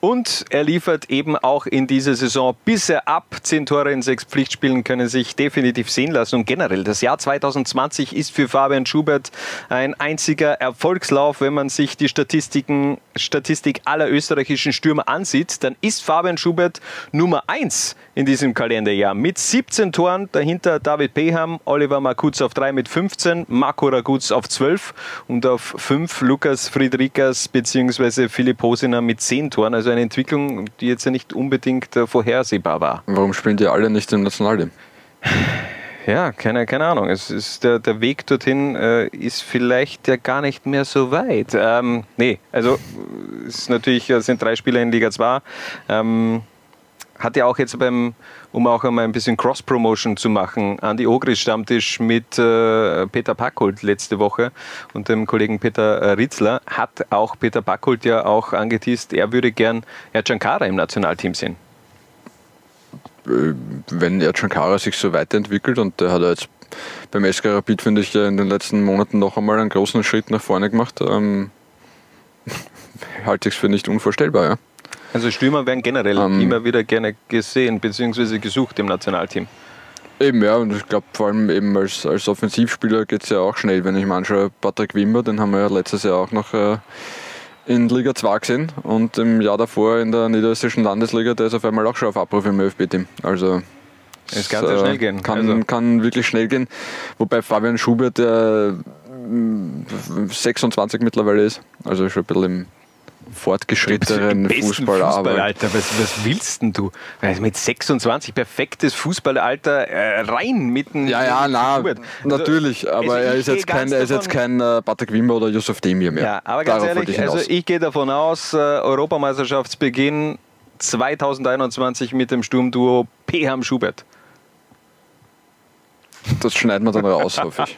Und er liefert eben auch in dieser Saison bisher ab. Zehn Tore in sechs Pflichtspielen können sich definitiv sehen lassen. Und generell, das Jahr 2020 ist für Fabian Schubert ein einziger Erfolgslauf. Wenn man sich die Statistiken, Statistik aller österreichischen Stürmer ansieht, dann ist Fabian Schubert Nummer eins in diesem Kalenderjahr mit 17 Toren. Dahinter David Peham, Oliver Makutz auf 3 mit 15, Marco Raguz auf 12 und auf 5 Lukas Friedrikas bzw. Philipp Hosiner mit 10 Toren. Also Also eine Entwicklung, die jetzt ja nicht unbedingt äh, vorhersehbar war. Warum spielen die alle nicht im Nationalteam? Ja, keine, keine Ahnung. Es ist der, der Weg dorthin äh, ist vielleicht ja gar nicht mehr so weit. Ähm, nee, also es ist natürlich es sind drei Spieler in Liga 2. Ähm, hat ja auch jetzt beim, um auch einmal ein bisschen Cross-Promotion zu machen, Andi Ogris Stammtisch mit äh, Peter Packold letzte Woche und dem Kollegen Peter äh, Ritzler, hat auch Peter Packold ja auch angeteased, er würde gern Ercan Kara im Nationalteam sehen. Äh, wenn Ercan Kara sich so weiterentwickelt und der hat ja jetzt beim SK Rapid, finde ich, in den letzten Monaten noch einmal einen großen Schritt nach vorne gemacht, ähm, halte ich es für nicht unvorstellbar, ja. Also Stürmer werden generell ähm, immer wieder gerne gesehen bzw. gesucht im Nationalteam. Eben, ja, und ich glaube vor allem eben als, als Offensivspieler geht es ja auch schnell. Wenn ich mir anschaue, Patrick Wimmer, den haben wir ja letztes Jahr auch noch äh, in Liga 2 gesehen und im Jahr davor in der niederösterreichischen Landesliga, der ist auf einmal auch schon auf Abruf im ÖFB-Team. Also es kann sehr schnell gehen. Kann, also. kann wirklich schnell gehen. Wobei Fabian Schubert, der 26 mittlerweile ist, also schon ein bisschen im fortgeschrittenen Fußballer. Fußballalter. Was, was willst denn du? Mit 26 perfektes Fußballalter äh, rein mitten. Ja, ja, na, also, natürlich. Aber also er ist jetzt kein, er ist jetzt kein äh, Patrick Wimmer oder Yusuf Demir mehr. Ja, aber ganz Darauf ehrlich, ich also ich gehe davon aus, äh, Europameisterschaftsbeginn 2021 mit dem Sturmduo Peham Schubert. Das schneiden wir dann raus, hoffe ich.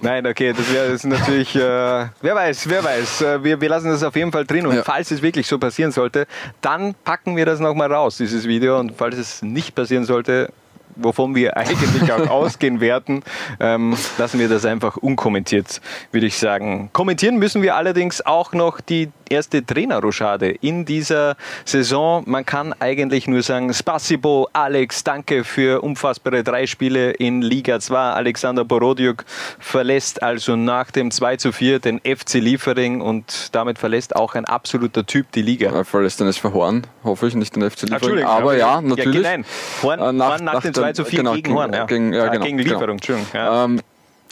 Nein, okay, das wäre natürlich, äh, wer weiß, wer weiß. Äh, wir, wir lassen das auf jeden Fall drin und ja. falls es wirklich so passieren sollte, dann packen wir das nochmal raus, dieses Video. Und falls es nicht passieren sollte, wovon wir eigentlich auch ausgehen werden, ähm, lassen wir das einfach unkommentiert, würde ich sagen. Kommentieren müssen wir allerdings auch noch die erste Trainerrochade in dieser Saison. Man kann eigentlich nur sagen, Spasibo, Alex, danke für unfassbare drei Spiele in Liga 2. Alexander Borodiuk verlässt also nach dem 2 zu 4 den FC Liefering und damit verlässt auch ein absoluter Typ die Liga. Er verlässt dann SV Horn, hoffe ich, nicht den FC Liefering. Aber ja, natürlich. Ja, nein. Horn, äh, nach, Horn nach, nach dem 2 zu 4 genau, gegen Horn. Ja. Gegen, ja, genau, gegen Lieferung, genau. Entschuldigung. Ja. Ähm,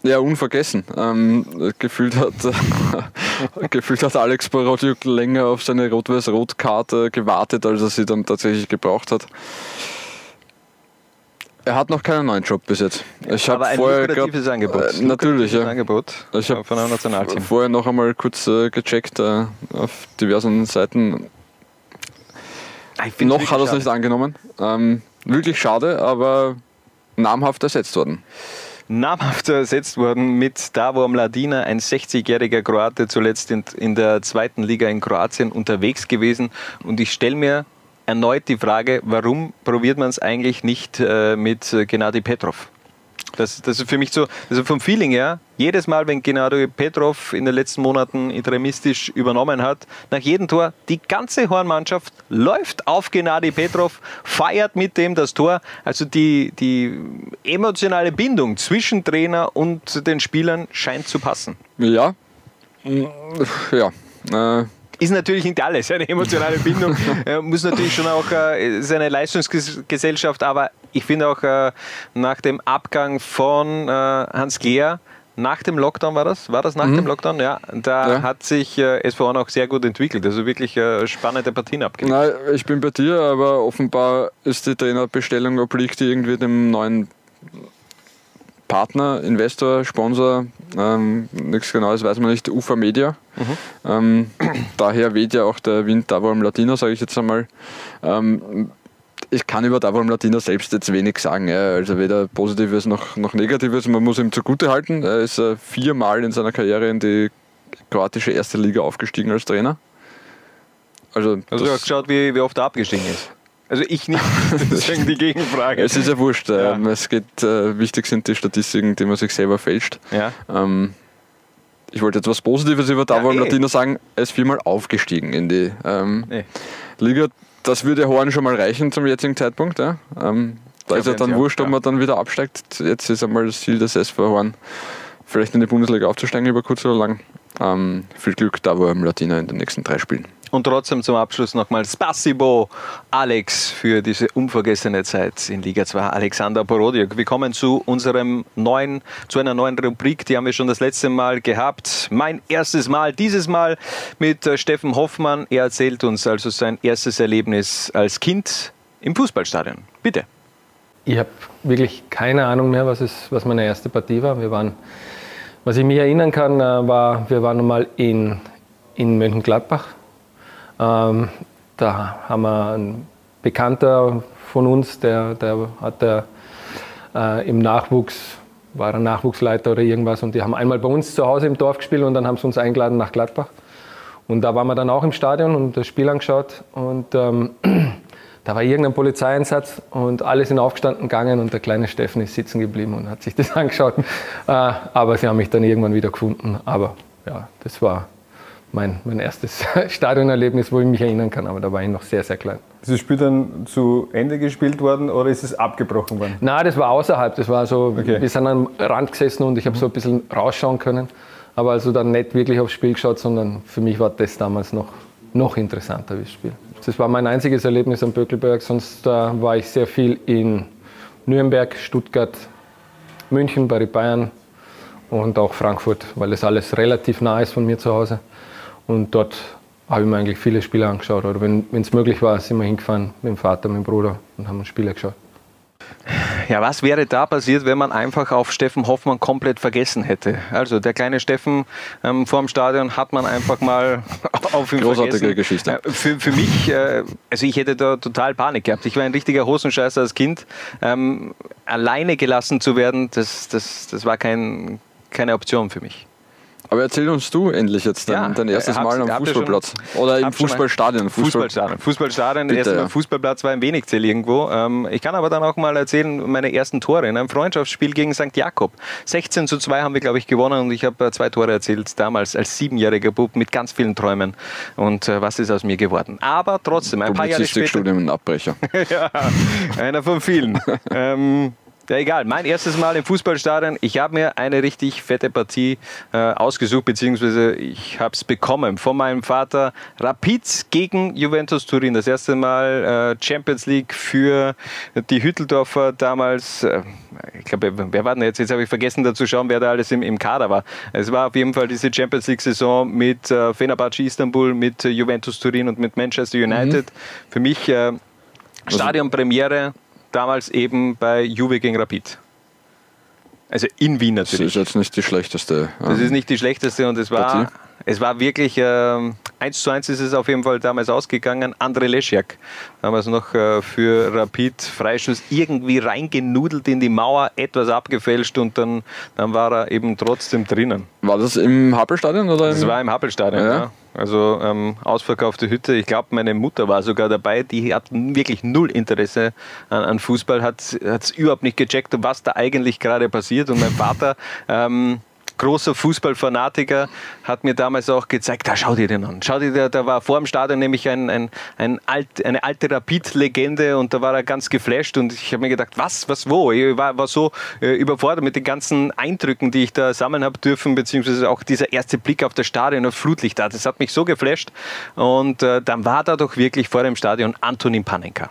ja, unvergessen. Ähm, gefühlt, hat, gefühlt hat Alex Borodiuk länger auf seine Rot-Weiß-Rot-Karte gewartet, als er sie dann tatsächlich gebraucht hat. Er hat noch keinen neuen Job bis jetzt. Ich ein vorher, lukratives glaub, Angebot. Äh, natürlich, ja. Angebot ich habe von einem Nationalteam. vorher noch einmal kurz äh, gecheckt äh, auf diversen Seiten. Noch hat er es nicht angenommen. Ähm, wirklich schade, aber namhaft ersetzt worden namhaft ersetzt worden mit Davor Mladina, ein 60-jähriger Kroate, zuletzt in, in der zweiten Liga in Kroatien unterwegs gewesen. Und ich stelle mir erneut die Frage, warum probiert man es eigentlich nicht äh, mit Gennady Petrov? Das, das ist für mich so, also vom Feeling her, jedes Mal, wenn Gennady Petrov in den letzten Monaten interimistisch übernommen hat, nach jedem Tor, die ganze Hornmannschaft läuft auf Gennady Petrov, feiert mit dem das Tor. Also die, die emotionale Bindung zwischen Trainer und den Spielern scheint zu passen. Ja, ja. Äh ist natürlich nicht alles eine emotionale Bindung, äh, muss natürlich schon auch äh, seine Leistungsgesellschaft, aber ich finde auch äh, nach dem Abgang von äh, Hans Gehr, nach dem Lockdown war das? War das nach mhm. dem Lockdown? Ja, da ja. hat sich äh, SV auch sehr gut entwickelt. Also wirklich äh, spannende Partien abgegeben. Nein, ich bin bei dir, aber offenbar ist die Trainerbestellung obliegt irgendwie dem neuen Partner, Investor, Sponsor, ähm, nichts Genaues weiß man nicht, UFA Media. Mhm. Ähm, daher weht ja auch der Wind da im Latino, sage ich jetzt einmal. Ähm, ich kann über Davor Latino selbst jetzt wenig sagen. Ja. Also weder Positives noch, noch Negatives. Man muss ihm zugute halten. Er ist äh, viermal in seiner Karriere in die kroatische erste Liga aufgestiegen als Trainer. Also, also du hast geschaut, wie, wie oft er abgestiegen ist. Also ich nicht, deswegen die Gegenfrage. Es ist ja wurscht. Ja. Ähm, es geht, äh, wichtig sind die Statistiken, die man sich selber fälscht. Ja. Ähm, ich wollte etwas Positives über Davor ja, eh. Latino sagen. Er ist viermal aufgestiegen in die ähm, eh. Liga. Das würde Horn schon mal reichen zum jetzigen Zeitpunkt. Ja. Ähm, da ist ja dann wurscht, ob man dann wieder absteigt. Jetzt ist einmal das Ziel des SV Horn, vielleicht in die Bundesliga aufzusteigen über kurz oder lang. Ähm, viel Glück da, wo im Latino in den nächsten drei Spielen. Und trotzdem zum Abschluss nochmal Spasibo, Alex, für diese unvergessene Zeit in Liga 2. Alexander Porodiuk. Wir kommen zu unserem neuen, zu einer neuen Rubrik. Die haben wir schon das letzte Mal gehabt. Mein erstes Mal, dieses Mal mit äh, Steffen Hoffmann. Er erzählt uns also sein erstes Erlebnis als Kind im Fußballstadion. Bitte. Ich habe wirklich keine Ahnung mehr, was, es, was meine erste Partie war. Wir waren, was ich mich erinnern kann, äh, war, wir waren einmal in, in Mönchengladbach ähm, da haben wir einen Bekannter von uns, der, der hat äh, im Nachwuchs, war er Nachwuchsleiter oder irgendwas und die haben einmal bei uns zu Hause im Dorf gespielt und dann haben sie uns eingeladen nach Gladbach. Und da waren wir dann auch im Stadion und das Spiel angeschaut und ähm, da war irgendein Polizeieinsatz und alle sind aufgestanden gegangen und der kleine Steffen ist sitzen geblieben und hat sich das angeschaut. Äh, aber sie haben mich dann irgendwann wieder gefunden. Aber ja, das war mein, mein erstes Stadionerlebnis, wo ich mich erinnern kann, aber da war ich noch sehr, sehr klein. Ist das Spiel dann zu Ende gespielt worden oder ist es abgebrochen worden? Nein, das war außerhalb. Das war so, okay. wir sind am Rand gesessen und ich habe so ein bisschen rausschauen können. Aber also dann nicht wirklich aufs Spiel geschaut, sondern für mich war das damals noch, noch interessanter wie das Spiel. Das war mein einziges Erlebnis am Böckelberg, sonst äh, war ich sehr viel in Nürnberg, Stuttgart, München, bei Bayern und auch Frankfurt, weil das alles relativ nah ist von mir zu Hause. Und dort habe ich mir eigentlich viele Spiele angeschaut. Oder wenn es möglich war, sind wir hingefahren mit dem Vater, mit dem Bruder und haben uns Spiele geschaut. Ja, was wäre da passiert, wenn man einfach auf Steffen Hoffmann komplett vergessen hätte? Also der kleine Steffen ähm, vor dem Stadion hat man einfach mal auf ihn Großartige vergessen. Geschichte. Äh, für, für mich, äh, also ich hätte da total Panik gehabt. Ich war ein richtiger Hosenscheißer als Kind. Ähm, alleine gelassen zu werden, das, das, das war kein, keine Option für mich. Aber erzähl uns du endlich jetzt dein, ja, dein erstes Mal am Fußballplatz. Schon, Oder im Fußballstadion. Fußballstadion. Fußballstadion, Bitte, erst ja. Fußballplatz war im Wenigzell irgendwo. Ähm, ich kann aber dann auch mal erzählen, meine ersten Tore in einem Freundschaftsspiel gegen St. Jakob. 16 zu 2 haben wir, glaube ich, gewonnen und ich habe äh, zwei Tore erzählt, damals als siebenjähriger Bub mit ganz vielen Träumen. Und äh, was ist aus mir geworden? Aber trotzdem, ein paar Jahre später... Studium Abbrecher. ja, einer von vielen. ähm, ja, egal. Mein erstes Mal im Fußballstadion. Ich habe mir eine richtig fette Partie äh, ausgesucht, beziehungsweise ich habe es bekommen von meinem Vater. Rapid gegen Juventus Turin. Das erste Mal äh, Champions League für die Hütteldorfer damals. Äh, ich glaube, wer war denn jetzt? Jetzt habe ich vergessen, da zu schauen, wer da alles im, im Kader war. Es war auf jeden Fall diese Champions League-Saison mit äh, Fenerbahce Istanbul, mit äh, Juventus Turin und mit Manchester United. Mhm. Für mich äh, Stadionpremiere damals eben bei Juve gegen Rapid. Also in Wien natürlich. Das ist jetzt nicht die schlechteste. Das ist nicht die schlechteste und es war, es war wirklich, äh, 1 zu 1 ist es auf jeden Fall damals ausgegangen. André Leschak, damals noch äh, für Rapid Freischuss irgendwie reingenudelt in die Mauer, etwas abgefälscht und dann, dann war er eben trotzdem drinnen. War das im Happelstadion? Oder das war im Happelstadion, ja. ja. Also ähm, ausverkaufte Hütte. Ich glaube, meine Mutter war sogar dabei. Die hat wirklich null Interesse an, an Fußball, hat es überhaupt nicht gecheckt, was da eigentlich gerade passiert. Und mein Vater ähm, großer Fußballfanatiker, hat mir damals auch gezeigt, da schau dir den an. Schau dir, da, da war vor dem Stadion nämlich ein, ein, ein alt, eine alte Rapid-Legende und da war er ganz geflasht und ich habe mir gedacht, was, was, wo? Ich war, war so äh, überfordert mit den ganzen Eindrücken, die ich da sammeln habe dürfen, beziehungsweise auch dieser erste Blick auf das Stadion, auf Flutlicht da, das hat mich so geflasht und äh, dann war da doch wirklich vor dem Stadion Antonin Panenka.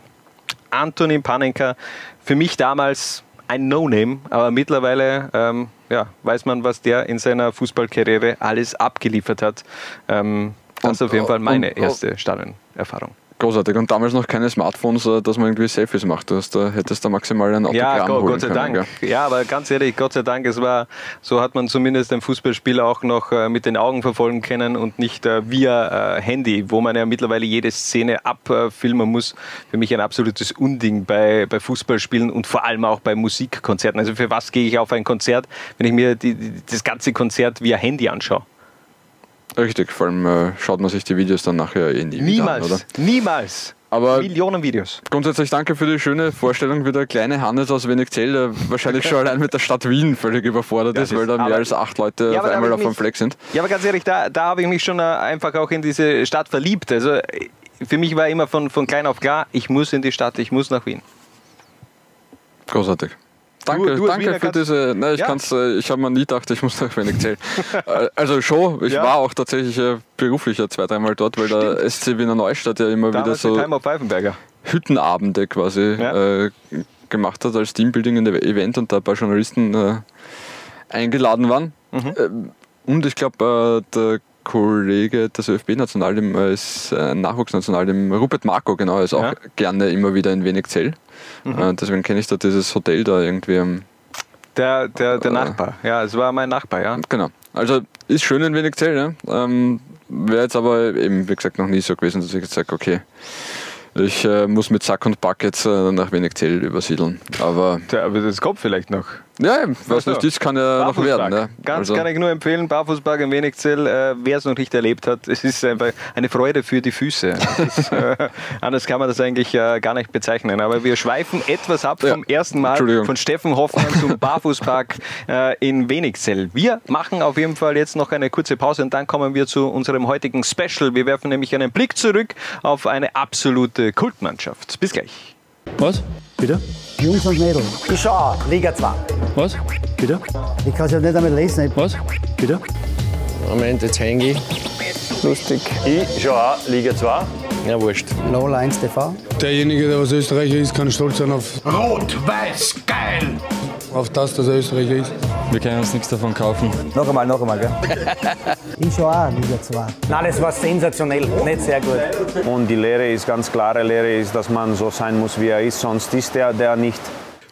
Antonin Panenka, für mich damals ein No-Name, aber mittlerweile ähm, ja, weiß man, was der in seiner Fußballkarriere alles abgeliefert hat. Ähm, das ist auf jeden Fall meine und, erste Stadionerfahrung. Großartig. Und damals noch keine Smartphones, äh, dass man irgendwie Selfies macht. Du hast, da hättest du maximal ein Autogramm Ja, Gott, Gott sei können, Dank. Ja. ja, aber ganz ehrlich, Gott sei Dank, es war, so hat man zumindest ein Fußballspiel auch noch äh, mit den Augen verfolgen können und nicht äh, via Handy, wo man ja mittlerweile jede Szene abfilmen muss. Für mich ein absolutes Unding bei, bei Fußballspielen und vor allem auch bei Musikkonzerten. Also für was gehe ich auf ein Konzert, wenn ich mir die, das ganze Konzert via Handy anschaue? Richtig, vor allem äh, schaut man sich die Videos dann nachher eh nie Niemals, an, oder? niemals. Aber Millionen Videos. Grundsätzlich danke für die schöne Vorstellung, wie der kleine Hannes aus Wenigzell, der wahrscheinlich schon allein mit der Stadt Wien völlig überfordert ja, ist, weil da mehr als acht Leute ja, auf einmal auf einem Fleck sind. Ja, aber ganz ehrlich, da, da habe ich mich schon äh, einfach auch in diese Stadt verliebt. Also für mich war immer von, von klein auf klar, ich muss in die Stadt, ich muss nach Wien. Großartig. Danke, du als danke für diese. Nein, ich Ja. kann's, äh, ich habe mir nie gedacht, ich muss nach wenig zählen. Äh, also schon, ich Ja. war auch tatsächlich äh, beruflich ja zwei, dreimal dort, weil der SC Wiener Neustadt ja immer wieder Damals so Heimer Pfeifenberger. Hüttenabende quasi Ja. äh, gemacht hat als Teambuilding in der Event und da ein paar Journalisten äh, eingeladen waren. Mhm. Ähm, und ich glaube, äh, der Kollege des ÖFB-National, dem, äh, ist äh, Nachwuchsnational, dem Rupert Marco, genau, ist auch Ja. gerne immer wieder in Wenigzell. Mhm. Äh, deswegen kenne ich da dieses Hotel da irgendwie am. Der, der, der Äh. Nachbar. Ja, es war mein Nachbar, ja. Genau. Also ist schön in Wenigzell, ne? ähm, wäre jetzt aber eben, wie gesagt, noch nie so gewesen, dass ich jetzt sage, okay, ich äh, muss mit Sack und Pack jetzt äh, nach Wenigzell übersiedeln. Aber Tja, aber das kommt vielleicht noch. Ja, was nicht ist, kann ja noch werden. Ne? Ganz Also- kann ich nur empfehlen, Barfußpark in Wenigzell, äh, wer es noch nicht erlebt hat, es ist einfach eine Freude für die Füße. Ist, äh, anders kann man das eigentlich äh, gar nicht bezeichnen. Aber wir schweifen etwas ab vom ersten Mal von Steffen Hoffmann zum Barfußpark äh, in Wenigzell. Wir machen auf jeden Fall jetzt noch eine kurze Pause und dann kommen wir zu unserem heutigen Special. Wir werfen nämlich einen Blick zurück auf eine absolute Kultmannschaft. Bis gleich. Was? Bitte? Jungs und Mädels. Ich schau, Liga 2. Was? Bitte? Ich kann es ja nicht einmal lesen. Was? Bitte? Moment, jetzt hänge ich. Lustig. Ich schau auch Liga 2. Ja, wurscht. Lola 1 TV. Derjenige, der was Österreicher ist, kann stolz sein auf, Rot, weiß, geil! auf das, dass er Österreicher ist. Wir können uns nichts davon kaufen. Noch einmal, noch einmal, gell? ich schau auch Liga 2. Nein, das war sensationell, nicht sehr gut. Und die Lehre ist ganz klare Lehre ist, dass man so sein muss, wie er ist, sonst ist er der nicht.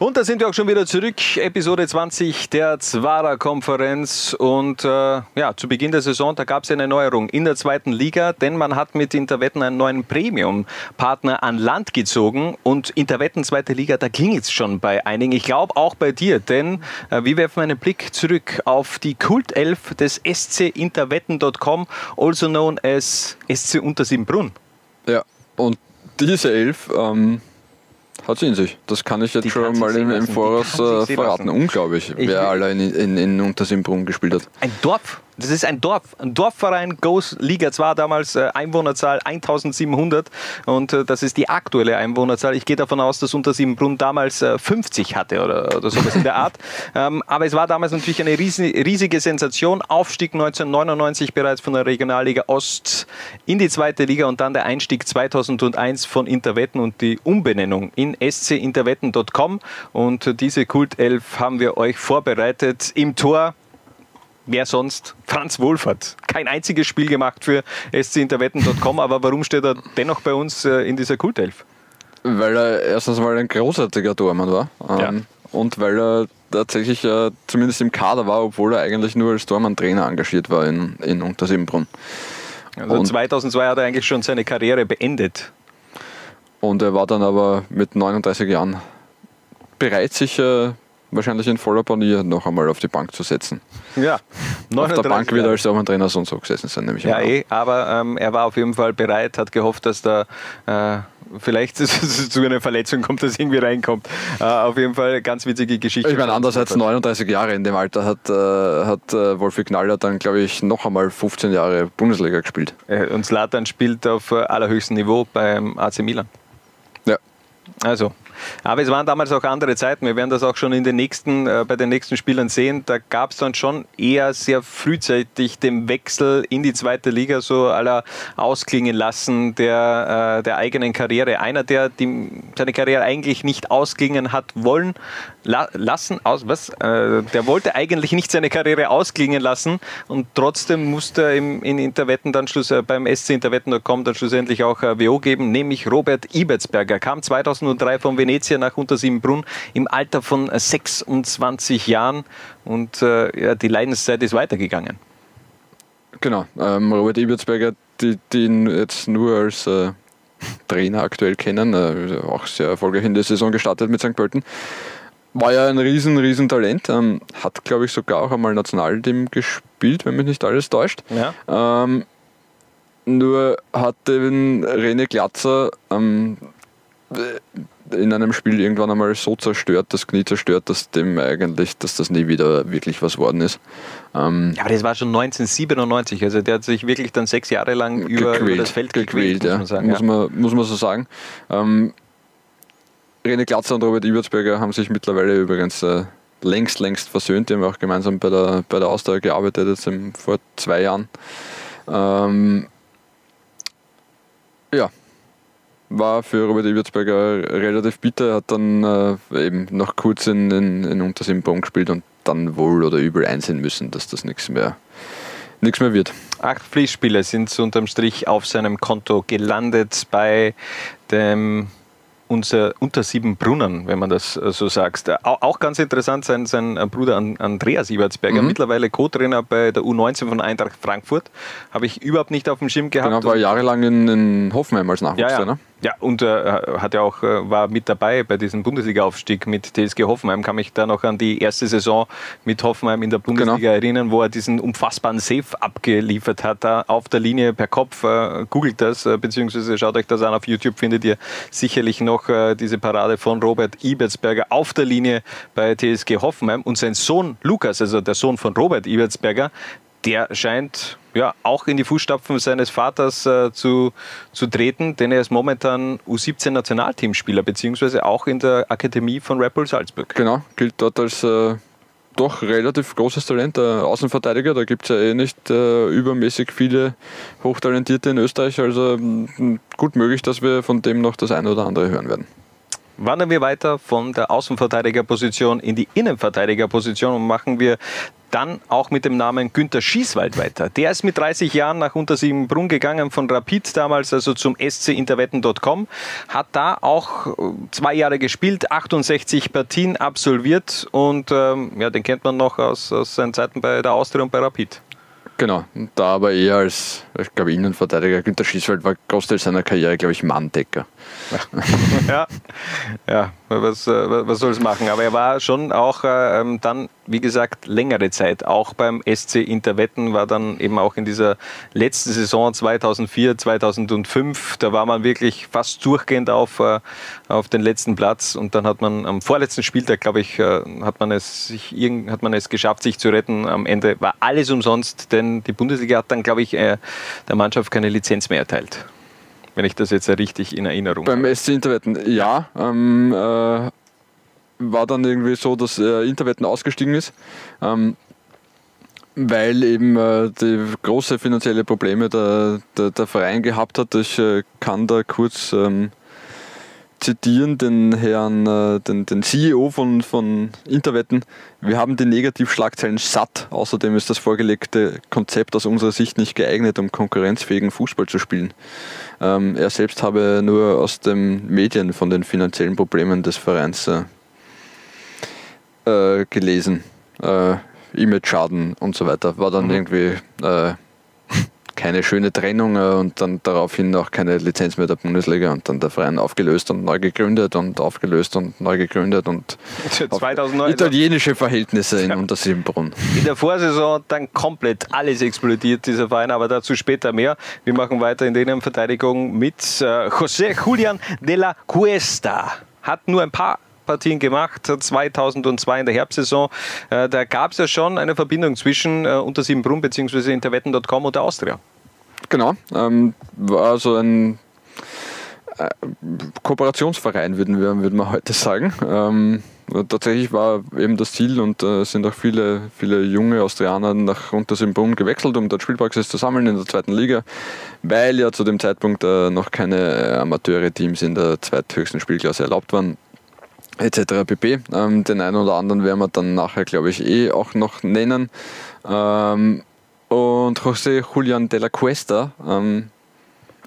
Und da sind wir auch schon wieder zurück, Episode 20 der Zwara-Konferenz. Und äh, ja, zu Beginn der Saison, da gab es eine Neuerung in der zweiten Liga, denn man hat mit Interwetten einen neuen Premium-Partner an Land gezogen. Und Interwetten zweite Liga, da klingelt es schon bei einigen. Ich glaube auch bei dir, denn äh, wir werfen einen Blick zurück auf die Kultelf des scinterwetten.com, also known as SC Untersiebenbrunn. Ja, und diese Elf ähm, hat sie in sich. Das kann ich jetzt kann schon mal im, im. Die Voraus äh, verraten. Unglaublich, Ich wer allein in, in, in Untersimbrunn gespielt hat. Ein Dorf. Das ist ein Dorf. Ein Dorfverein, Goes Liga 2, damals äh, Einwohnerzahl 1700. Und äh, das ist die aktuelle Einwohnerzahl. Ich gehe davon aus, dass Untersiebenbrunn damals äh, 50 hatte oder, oder sowas in der Art. Ähm, aber es war damals natürlich eine riesen- riesige Sensation. Aufstieg 1999 bereits von der Regionalliga Ost in die zweite Liga und dann der Einstieg 2001 von Interwetten und die Umbenennung in scinterwetten.com. Und äh, diese Kultelf haben wir euch vorbereitet. Im Tor Wer sonst? Franz Wohlfahrt. Kein einziges Spiel gemacht für scinterwetten.com, aber warum steht er dennoch bei uns äh, in dieser Kultelf? Weil er erstens mal ein großartiger Tormann war. Ähm, Und weil er tatsächlich äh, zumindest im Kader war, obwohl er eigentlich nur als Tormann-Trainer engagiert war in, in Untersiebenbrunn. Also Und- 2002 hat er eigentlich schon seine Karriere beendet. Und er war dann aber mit 39 Jahren bereit, sich äh, wahrscheinlich in voller Panier noch einmal auf die Bank zu setzen. Ja, Auf der 39 Bank wird er Jahre. als Tormann-Trainer so und so gesessen sein, nämlich Ja, eh, aber ähm, er war auf jeden Fall bereit, hat gehofft, dass da äh, vielleicht zu einer Verletzung kommt, dass irgendwie reinkommt. Äh, auf jeden Fall ganz witzige Geschichte. Ich meine, andererseits 39 Jahre in dem Alter hat, äh, hat äh, Wolfi Knaller dann, glaube ich, noch einmal 15 Jahre Bundesliga gespielt. Äh, Und Slatan spielt auf äh, allerhöchstem Niveau beim AC Milan. Ja. Also, aber es waren damals auch andere Zeiten. Wir werden das auch schon in den nächsten, äh, bei den nächsten Spielern sehen. Da gab es dann schon eher sehr frühzeitig den Wechsel in die zweite Liga, so aller ausklingen lassen der, äh, der eigenen Karriere. Einer, der die, seine Karriere eigentlich nicht ausklingen hat wollen, la lassen, aus, was? Äh, der wollte eigentlich nicht seine Karriere ausklingen lassen und trotzdem musste er im, in Interwetten dann Schluss, äh, beim SC Interwetten.com dann schlussendlich auch äh, WO geben, nämlich Robert Ibertsberger. Kam 2003 von Venezia nach Untersiebenbrunn im Alter von äh, 26 Jahren und äh, ja, die Leidenszeit ist weitergegangen. Genau, ähm, Robert Ibertsberger, die, die ihn jetzt nur als äh, Trainer aktuell kennen, äh, auch sehr erfolgreich in der Saison gestartet mit St. Pölten. War ja ein riesen, riesen Talent, ähm, hat glaube ich sogar auch einmal Nationalteam gespielt, wenn mich nicht alles täuscht. Ja. Ähm, nur hat den René Glatzer ähm, in einem Spiel irgendwann einmal so zerstört, das Knie zerstört, dass dem eigentlich, dass das nie wieder wirklich was worden ist. Ähm, Ja, aber das war schon 1997, also der hat sich wirklich dann sechs Jahre lang über, über das Feld gequält, ja. muss man sagen. muss, ja. man, muss man so sagen. Ähm, René Glatzer und Robert Ibertsberger haben sich mittlerweile übrigens äh, längst, längst versöhnt. Die haben auch gemeinsam bei der, bei der Austausch gearbeitet, jetzt im, vor zwei Jahren. Ähm, ja, war für Robert Ibertsberger relativ bitter. Er hat dann äh, eben noch kurz in, in, in Untersimbaum gespielt und dann wohl oder übel einsehen müssen, dass das nichts mehr, nichts mehr wird. Acht Pflichtspiele sind unterm Strich auf seinem Konto gelandet bei dem unser, unter sieben Brunnen, wenn man das äh, so sagt. Äh, auch ganz interessant, sein, sein Bruder Andreas Ibertsberger, mhm. mittlerweile Co-Trainer bei der U19 von Eintracht Frankfurt. Habe ich überhaupt nicht auf dem Schirm gehabt. Genau, war jahrelang in, in Hoffenheim als Nachwuchstrainer. Ja, ja. Ja, und äh, hat ja auch, äh, war mit dabei bei diesem Bundesliga-Aufstieg mit TSG Hoffenheim. Kann mich da noch an die erste Saison mit Hoffenheim in der Bundesliga genau. erinnern, wo er diesen unfassbaren Save abgeliefert hat, da auf der Linie per Kopf. Äh, googelt das, äh, beziehungsweise schaut euch das an. Auf YouTube findet ihr sicherlich noch äh, diese Parade von Robert Ibertsberger auf der Linie bei TSG Hoffenheim. Und sein Sohn Lukas, also der Sohn von Robert Ibertsberger, der scheint ja, auch in die Fußstapfen seines Vaters äh, zu, zu treten, denn er ist momentan U17-Nationalteamspieler, beziehungsweise auch in der Akademie von Red Bull Salzburg. Genau, gilt dort als äh, doch relativ großes Talent, der Außenverteidiger. Da gibt es ja eh nicht äh, übermäßig viele Hochtalentierte in Österreich, also gut möglich, dass wir von dem noch das eine oder andere hören werden wandern wir weiter von der Außenverteidigerposition in die Innenverteidigerposition und machen wir dann auch mit dem Namen Günter Schießwald weiter. Der ist mit 30 Jahren nach Untersiebenbrunn gegangen, von Rapid damals, also zum SC Interwetten.com, hat da auch äh, zwei Jahre gespielt, 68 Partien absolviert und ähm, ja, den kennt man noch aus, aus seinen Zeiten bei der Austria und bei Rapid. Genau, da aber eher als, ich glaube, Innenverteidiger. Günter Schießwald war Großteil seiner Karriere, glaube ich, Manndecker. ja, ja was, äh, was soll es machen? Aber er war schon auch äh, ähm, dann, wie gesagt, längere Zeit auch beim SC Interwetten, war dann eben auch in dieser letzten Saison 2004, 2005. Da war man wirklich fast durchgehend auf, äh, auf den letzten Platz und dann hat man am vorletzten Spieltag, glaube ich, äh, hat, man es sich, hat man es geschafft, sich zu retten. Am Ende war alles umsonst, denn die Bundesliga hat dann, glaube ich, äh, der Mannschaft keine Lizenz mehr erteilt wenn ich das jetzt richtig in Erinnerung Beim habe. SC Interwetten, ja. Ähm, äh, war dann irgendwie so, dass äh, Interwetten ausgestiegen ist. Ähm, weil eben äh, die große finanzielle Probleme der, der, der Verein gehabt hat. Ich äh, kann da kurz ähm, zitieren den Herrn, äh, den, den CEO von, von Interwetten. Wir haben die Negativschlagzeilen satt. Außerdem ist das vorgelegte Konzept aus unserer Sicht nicht geeignet, um konkurrenzfähigen Fußball zu spielen. Ähm, er selbst habe nur aus den Medien von den finanziellen Problemen des Vereins äh, äh gelesen. Äh, Image-Schaden und so weiter. War dann mhm. irgendwie keine schöne Trennung äh, und dann daraufhin auch keine Lizenz mehr der Bundesliga und dann der Verein aufgelöst und neu gegründet und aufgelöst und neu gegründet und 2009 italienische Verhältnisse in Untersimbrunn. In der Vorsaison dann komplett alles explodiert, dieser Verein, aber dazu später mehr. Wir machen weiter in der Innenverteidigung mit äh, José Julian de la Cuesta. Hat nur ein paar Partien gemacht, 2002 in der Herbstsaison. Äh, da gab es ja schon eine Verbindung zwischen äh, Untersiebenbrunn bzw. Interwetten.com und der Austria. Genau, ähm, war so ein äh, Kooperationsverein, würden wir, würden wir heute sagen. Ähm, tatsächlich war eben das Ziel und äh, sind auch viele, viele junge Austrianer nach Untersimbrunn gewechselt, um dort Spielpraxis zu sammeln in der zweiten Liga, weil ja zu dem Zeitpunkt äh, noch keine Amateure-Teams in der zweithöchsten Spielklasse erlaubt waren etc. pp. Ähm, den einen oder anderen werden wir dann nachher, glaube ich, eh auch noch nennen. Ähm, und José Julian de la Cuesta ähm,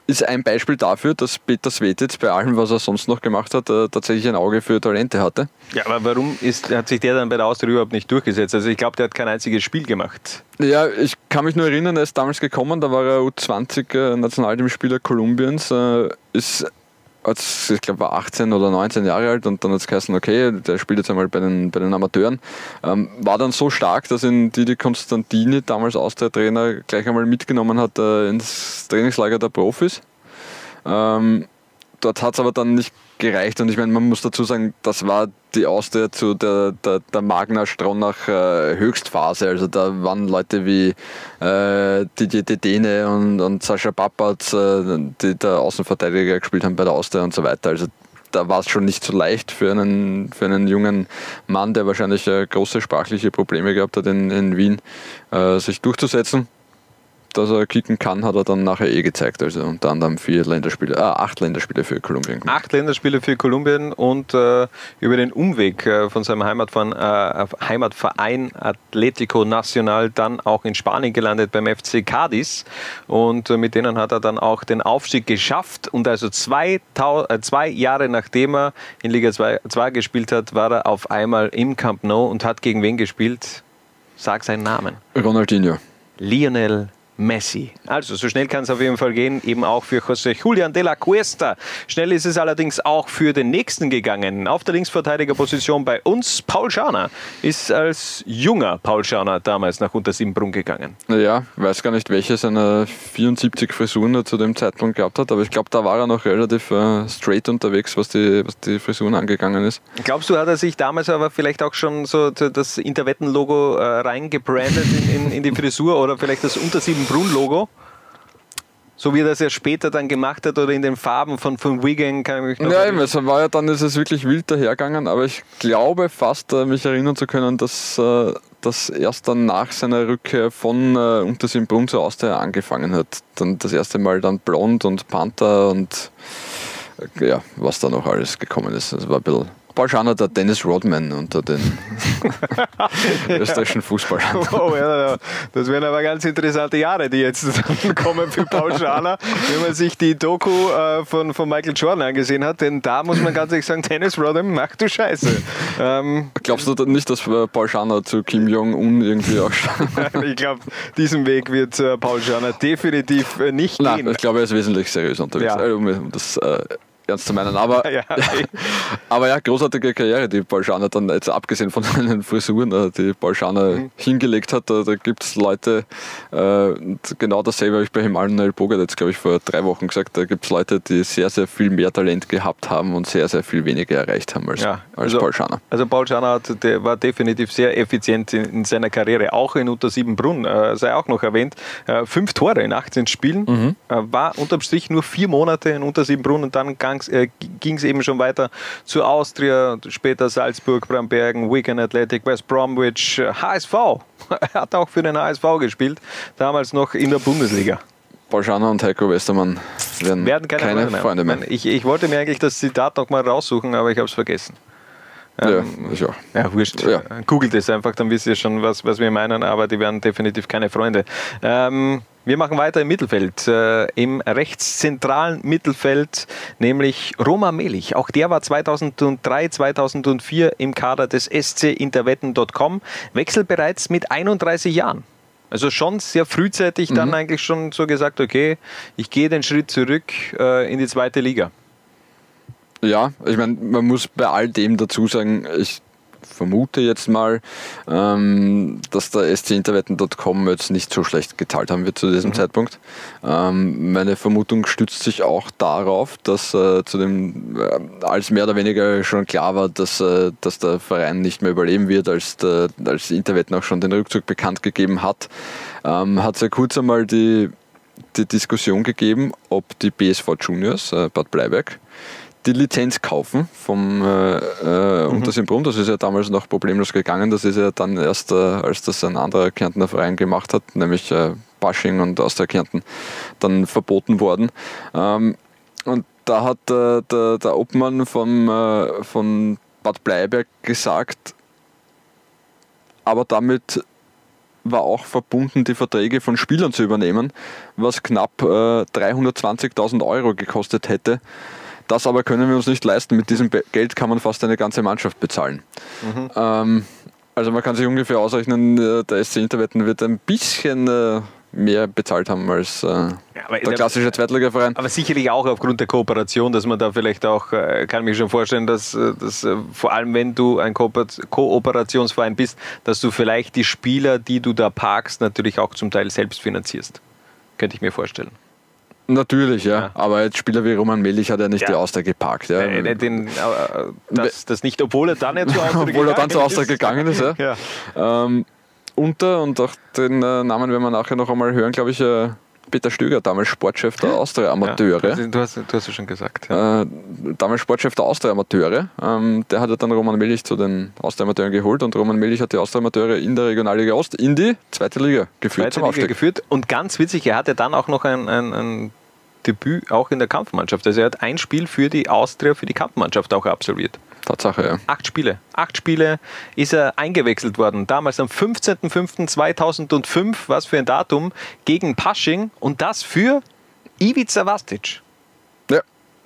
ist ein Beispiel dafür, dass Peter Svetic bei allem, was er sonst noch gemacht hat, äh, tatsächlich ein Auge für Talente hatte. Ja, aber warum ist, hat sich der dann bei der Austria überhaupt nicht durchgesetzt? Also ich glaube, der hat kein einziges Spiel gemacht. Ja, ich kann mich nur erinnern, er ist damals gekommen, da war er U20 äh, Nationalteamspieler Kolumbiens, äh, ist ich glaube, war 18 oder 19 Jahre alt und dann hat es geheißen, okay, der spielt jetzt einmal bei den, bei den Amateuren. Ähm, war dann so stark, dass ihn Didi Konstantini, damals Austria-Trainer, gleich einmal mitgenommen hat äh, ins Trainingslager der Profis. Ähm, dort hat es aber dann nicht gereicht. Und ich meine, man muss dazu sagen, das war die Austria zu der, der, der Magna Stronach äh, Höchstphase. Also da waren Leute wie äh, Didier Dedene und, und Sascha Papatz, äh, die da Außenverteidiger gespielt haben bei der Austria und so weiter. Also da war es schon nicht so leicht für einen, für einen jungen Mann, der wahrscheinlich äh, große sprachliche Probleme gehabt hat in, in Wien, äh, sich durchzusetzen dass er kicken kann, hat er dann nachher eh gezeigt. Also unter anderem vier Länderspiele, äh, acht Länderspiele für Kolumbien. Gemacht. Acht Länderspiele für Kolumbien und äh, über den Umweg äh, von seinem Heimatverein, äh, Heimatverein Atletico Nacional dann auch in Spanien gelandet beim FC Cadiz. Und äh, mit denen hat er dann auch den Aufstieg geschafft. Und also zwei, äh, zwei Jahre nachdem er in Liga 2, 2 gespielt hat, war er auf einmal im Camp Nou und hat gegen wen gespielt? Sag seinen Namen. Ronaldinho. Lionel Messi. Also so schnell kann es auf jeden Fall gehen, eben auch für José Julian de la Cuesta. Schnell ist es allerdings auch für den nächsten gegangen. Auf der Linksverteidigerposition bei uns Paul Schauner ist als junger Paul Schauner damals nach Untersiebenbrunn gegangen. Ja, weiß gar nicht, welche seiner 74 Frisuren er zu dem Zeitpunkt gehabt hat, aber ich glaube, da war er noch relativ äh, straight unterwegs, was die, was die Frisuren angegangen ist. Glaubst du, hat er sich damals aber vielleicht auch schon so das Interwetten-Logo äh, reingebrandet in, in, in die Frisur oder vielleicht das Untersieben Brunn-Logo. So wie er das ja später dann gemacht hat oder in den Farben von, von Wigan, kann ich mich noch Ja, eben, es war ja dann ist es wirklich wild dahergegangen, aber ich glaube fast, äh, mich erinnern zu können, dass äh, das erst dann nach seiner Rückkehr von äh, Untersimbrunn zur Austria angefangen hat. Dann das erste Mal dann Blond und Panther und äh, ja, was da noch alles gekommen ist. Das war ein bisschen Paul Scharner, der Dennis Rodman unter den österreichischen Fußballern. Oh, ja, das wären aber ganz interessante Jahre, die jetzt kommen für Paul Scharner, wenn man sich die Doku äh, von, von Michael Jordan angesehen hat. Denn da muss man ganz ehrlich sagen, Dennis Rodman, mach du Scheiße. Ähm, Glaubst du nicht, dass äh, Paul Scharner zu Kim Jong-un irgendwie auch Ich glaube, diesen Weg wird äh, Paul Scharner definitiv äh, nicht Nein, gehen. Ich glaube, er ist wesentlich seriös unterwegs. Ja. Um das äh, ernst zu meinen. Aber ja, aber ja großartige Karriere, die Balschana dann jetzt abgesehen von seinen Frisuren, äh, die Balschana mhm. hingelegt hat. Da, da gibt es Leute, äh, genau dasselbe habe ich bei Emanuel Bogart jetzt, glaube ich, vor drei Wochen gesagt. Da gibt es Leute, die sehr, sehr viel mehr Talent gehabt haben und sehr, sehr viel weniger erreicht haben als, ja, als also, Paul Scharner. Also Paul Scharner hat, war definitiv sehr effizient in, in seiner Karriere, auch in Untersiebenbrunn, äh, sei auch noch erwähnt. Äh, fünf Tore in 18 Spielen, mhm. äh, war unterm Strich nur vier Monate in Untersiebenbrunn und dann äh, ging es eben schon weiter zu Austria, später Salzburg, Brambergen, Wigan Athletic, West Bromwich, HSV. er hat auch für den HSV gespielt, damals noch in der Bundesliga. Paul Scharner und Heiko Westermann werden, werden keine, keine Freunde, Freunde mehr. Ich, ich, wollte mir eigentlich das Zitat noch mal raussuchen, aber ich habe es vergessen. Ja, ich auch. Ja, wurscht. Ja. Googelt es einfach, dann wisst ihr schon, was, was wir meinen, aber die werden definitiv keine Freunde. Ähm, wir machen weiter im Mittelfeld, äh, im rechtszentralen Mittelfeld, nämlich Roma Melich. Auch der war 2003, 2004 im Kader des SC Interwetten.com, wechselt bereits mit 31 Jahren. Also schon sehr frühzeitig mhm. dann eigentlich schon so gesagt, okay, ich gehe den Schritt zurück äh, in die zweite Liga. Ja, ich meine, man muss bei all dem dazu sagen, ich vermute jetzt mal, ähm, dass der scInterwetten.com jetzt nicht so schlecht gezahlt haben wird zu diesem mhm. Zeitpunkt. Ähm, meine Vermutung stützt sich auch darauf, dass äh, zu dem, äh, als mehr oder weniger schon klar war, dass, äh, dass der Verein nicht mehr überleben wird, als, der, als Interwetten auch schon den Rückzug bekannt gegeben hat, ähm, hat es ja kurz einmal die, die Diskussion gegeben, ob die BSV Juniors, äh, Bad Bleiberg, die Lizenz kaufen vom äh, äh, mhm. Untersimbrunn. Das ist ja damals noch problemlos gegangen. Das ist ja dann erst, äh, als das ein anderer Kärntner Verein gemacht hat, nämlich äh, Basching und Austria Kärnten, dann verboten worden. Ähm, und da hat äh, der, der Obmann vom, äh, von Bad Bleiberg gesagt, aber damit war auch verbunden, die Verträge von Spielern zu übernehmen, was knapp äh, 320.000 Euro gekostet hätte. Das aber können wir uns nicht leisten. Mit diesem Geld kann man fast eine ganze Mannschaft bezahlen. Mhm. Ähm, also man kann sich ungefähr ausrechnen, äh, der SC Interwetten wird ein bisschen äh, mehr bezahlt haben als äh, ja, der klassische Zweitligaverein. Aber sicherlich auch aufgrund der Kooperation, dass man da vielleicht auch, äh, kann mich schon vorstellen, dass, äh, dass vor allem wenn du ein Ko Kooperationsverein bist, dass du vielleicht die Spieler, die du da parkst, natürlich auch zum Teil selbst finanzierst. Könnte ich mir vorstellen. Natürlich, ja. ja. Aber jetzt Spieler wie Roman Melich hat er nicht ja. die Austria geparkt. Ja. Äh, den, äh, das, das, nicht, obwohl er dann ja zur Austria Obwohl er dann zur Austria gegangen ist, ja. ja. Ähm, unter und auch den äh, Namen werden wir nachher noch einmal hören, glaube ich, äh, Peter Stöger, damals Sportchef der Austria Amateure. Ja, du, hast, du hast es schon gesagt. Ja. Äh, damals Sportchef der Austria Amateure. Ähm, der hat ja dann Roman Melich zu den Austria Amateuren geholt und Roman Melich hat die Austria Amateure in der Regionalliga Ost in die zweite Liga geführt. Zweite Liga geführt und ganz witzig, er hatte dann auch noch ein, ein, ein Debüt auch in der Kampfmannschaft. Also er hat ein Spiel für die Austria, für die Kampfmannschaft auch absolviert. Tatsache, ja. Acht Spiele. Acht Spiele ist er eingewechselt worden. Damals am 15.05.2005, was für ein Datum, gegen Pasching und das für Ivica Vastic. Ja.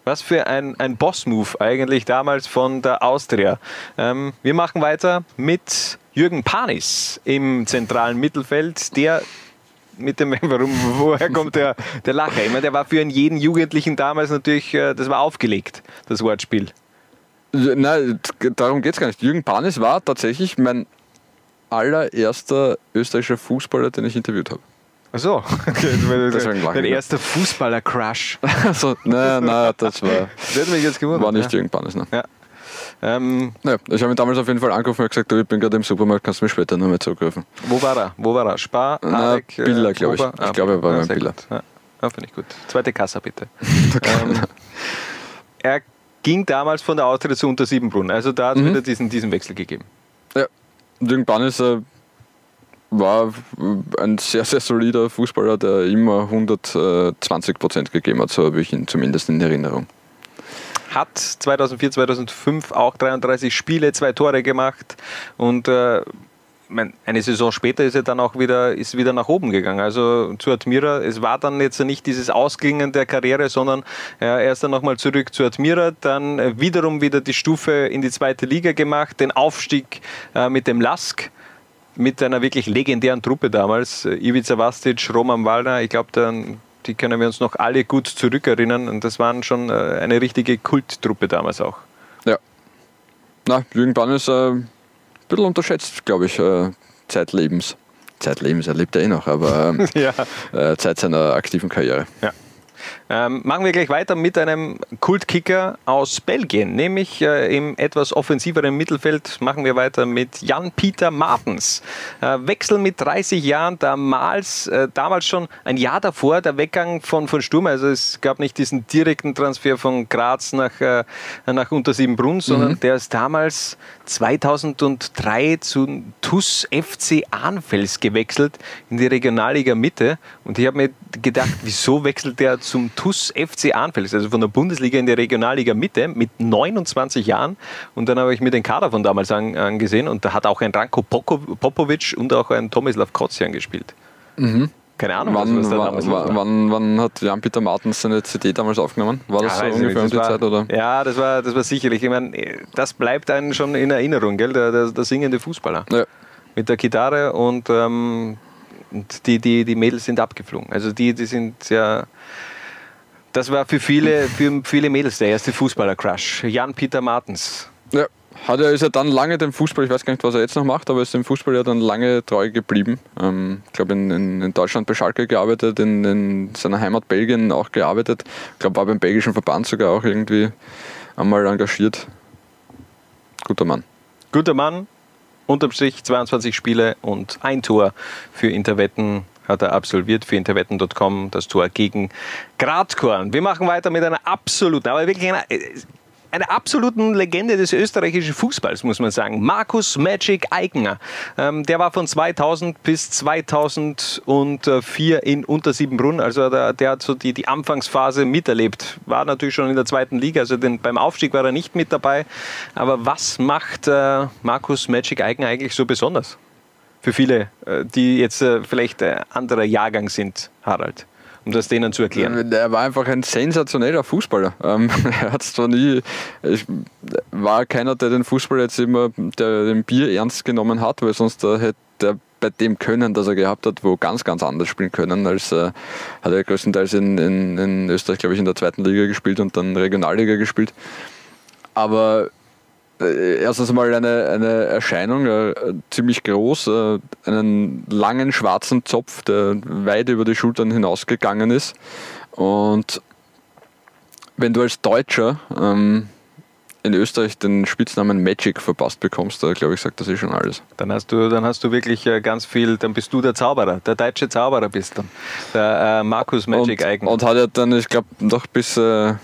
Was für ein, ein Boss-Move eigentlich damals von der Austria. Ähm, wir machen weiter mit Jürgen Panis im zentralen Mittelfeld, der mit dem, warum, woher kommt der, der Lacher? Ich meine, der war für jeden Jugendlichen damals natürlich, äh, das war aufgelegt, das Wortspiel. Nein, darum geht es gar nicht. Jürgen Panis war tatsächlich mein allererster österreichischer Fußballer, den ich interviewt habe. Ach so, okay. dein erster Fußballer-Crush. also, nein, nein, das war. Das hätte mich jetzt gewundert. War nicht ja. Jürgen Panis, ne? Ja. Ähm, naja, ich habe ihn damals auf jeden Fall angerufen und gesagt, du, ich bin gerade im Supermarkt, kannst du mich später nochmal zurückrufen. Wo war er? Wo war er? Spar? Na, Harek, Biller, glaube ich. Ich glaube, er war ja, beim Biller. Ja, ja finde ich gut. Zweite Kasse, bitte. ähm, er ging damals von der Austria zu Unter Siebenbrunn. Also da hat es Mhm. wieder diesen, diesen Wechsel gegeben. Ja, Jürgen Panis äh, war ein sehr, sehr solider Fußballer, der immer 120 Prozent gegeben hat, so habe ich ihn zumindest in Erinnerung. Hat 2004, 2005 auch 33 Spiele, zwei Tore gemacht und äh, eine Saison später ist er dann auch wieder, ist wieder nach oben gegangen. Also zu Admira, es war dann jetzt nicht dieses Ausklingen der Karriere, sondern ja, er ist dann nochmal zurück zu Admira, dann äh, wiederum wieder die Stufe in die zweite Liga gemacht, den Aufstieg äh, mit dem Lask mit einer wirklich legendären Truppe damals. Äh, Ivica Vastic, Roman Wallner, ich glaube, dann die können wir uns noch alle gut zurückerinnern. Und das waren schon äh, eine richtige Kulttruppe damals auch. Ja. Na, Jürgen Panis äh, ein bisschen unterschätzt, glaube ich, äh, zeitlebens. Zeitlebens erlebt er eh noch, aber ähm, Ja. äh, Zeit seiner aktiven Karriere. Ja. Ähm, machen wir gleich weiter mit einem Kultkicker aus Belgien, nämlich äh, im etwas offensiveren Mittelfeld machen wir weiter mit Jan-Pieter Martens. Äh, Wechsel mit 30 Jahren, damals, äh, damals schon ein Jahr davor der Weggang von, von Sturm, also es gab nicht diesen direkten Transfer von Graz nach, äh, nach Untersiebenbrunn, sondern Mhm. der ist damals 2003 zu TUS FC Arnfels gewechselt in die Regionalliga Mitte und ich habe mir gedacht, wieso wechselt der zum TUS FC Arnfels, also von der Bundesliga in die Regionalliga Mitte mit 29 Jahren und dann habe ich mir den Kader von damals an, angesehen und da hat auch ein Ranko Popovic und auch ein Tomislav Kocian gespielt. Mhm. Keine Ahnung, wann, was da wann, damals war. wann, wann hat Jan-Peter Martens seine CD damals aufgenommen? War das Ja, so ungefähr um die war- Zeit? Oder? Ja, das war, das war sicherlich. Ich meine, das bleibt einem schon in Erinnerung, gell? Der, der, der singende Fußballer. Ja. Mit der Gitarre und, ähm, und die, die, die Mädels sind abgeflogen. Also die, die sind ja. Das war für viele, für viele Mädels der erste Fußballer-Crush. Jan-Peter Martens. Ja, hat er, ist er dann lange dem Fußball, ich weiß gar nicht, was er jetzt noch macht, aber ist dem Fußball ja dann lange treu geblieben. Ähm, ich glaube, in, in, in Deutschland bei Schalke gearbeitet, in, in seiner Heimat Belgien auch gearbeitet. Ich glaube, war beim belgischen Verband sogar auch irgendwie einmal engagiert. Guter Mann. Guter Mann, unterm Strich 22 Spiele und ein Tor für Interwetten hat er absolviert für interwetten.com, das Tor gegen Gradkorn. Wir machen weiter mit einer absoluten, aber wirklich einer, einer absoluten Legende des österreichischen Fußballs, muss man sagen. Markus Magic Eigner. Ähm, der war von 2000 bis 2004 in Untersiebenbrunn. Also der, der hat so die, die Anfangsphase miterlebt. War natürlich schon in der zweiten Liga, also den, beim Aufstieg war er nicht mit dabei. Aber was macht äh, Markus Magic Eigner eigentlich so besonders? Für viele, äh, die jetzt äh, vielleicht äh, anderer Jahrgang sind, Harald um das denen zu erklären. Er war einfach ein sensationeller Fußballer. Ähm, er hat zwar nie, ich war keiner, der den Fußball jetzt immer, der den Bier ernst genommen hat, weil sonst hätte er bei dem Können, das er gehabt hat, wo ganz, ganz anders spielen können, als äh, hat er größtenteils in, in, in Österreich, glaube ich, in der zweiten Liga gespielt und dann Regionalliga gespielt. Aber erstens mal eine, eine Erscheinung, äh, ziemlich groß, äh, einen langen schwarzen Zopf, der weit über die Schultern hinausgegangen ist. Und wenn du als Deutscher ähm, in Österreich den Spitznamen Magic verpasst bekommst, da glaube ich, sagt das eh schon alles. Dann hast du, dann hast du wirklich äh, ganz viel, dann bist du der Zauberer, der deutsche Zauberer bist du. Der äh, Markus Magic und, Eigen. Und hat ja dann, ich glaube, noch bis, äh,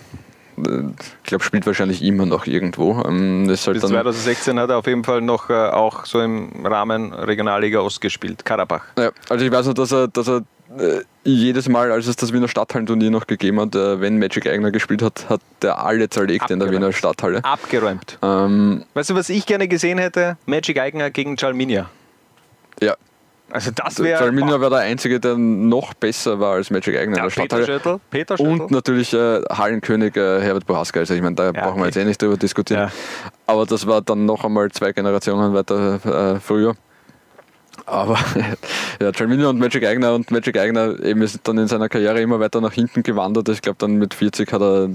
ich glaube, spielt wahrscheinlich immer noch irgendwo. Ähm, halt Bis dann, 2016 hat er auf jeden Fall noch äh, auch so im Rahmen Regionalliga Ost gespielt, Karabach. Ja, also ich weiß noch, dass er, dass er äh, jedes Mal, als es das Wiener Stadthallenturnier noch gegeben hat, äh, wenn Magic Eigner gespielt hat, hat der alle zerlegt in der Wiener Stadthalle. Abgeräumt. Ähm, Weißt du, was ich gerne gesehen hätte? Magic Eigner gegen Jalminia. ja. Also das wäre. Salminia war der Einzige, der noch besser war als Magic Eigner der Peter. Schöttl, Peter Schöttl. Und natürlich äh, Hallenkönig äh, Herbert Bohaska. Also ich meine, da brauchen wir jetzt eh nicht drüber diskutieren. Aber das war dann noch einmal zwei Generationen weiter äh, früher. Aber ja, Jalminia und Magic Eigner und Magic Eigner eben ist dann in seiner Karriere immer weiter nach hinten gewandert. Ich glaube, dann mit 40 hat er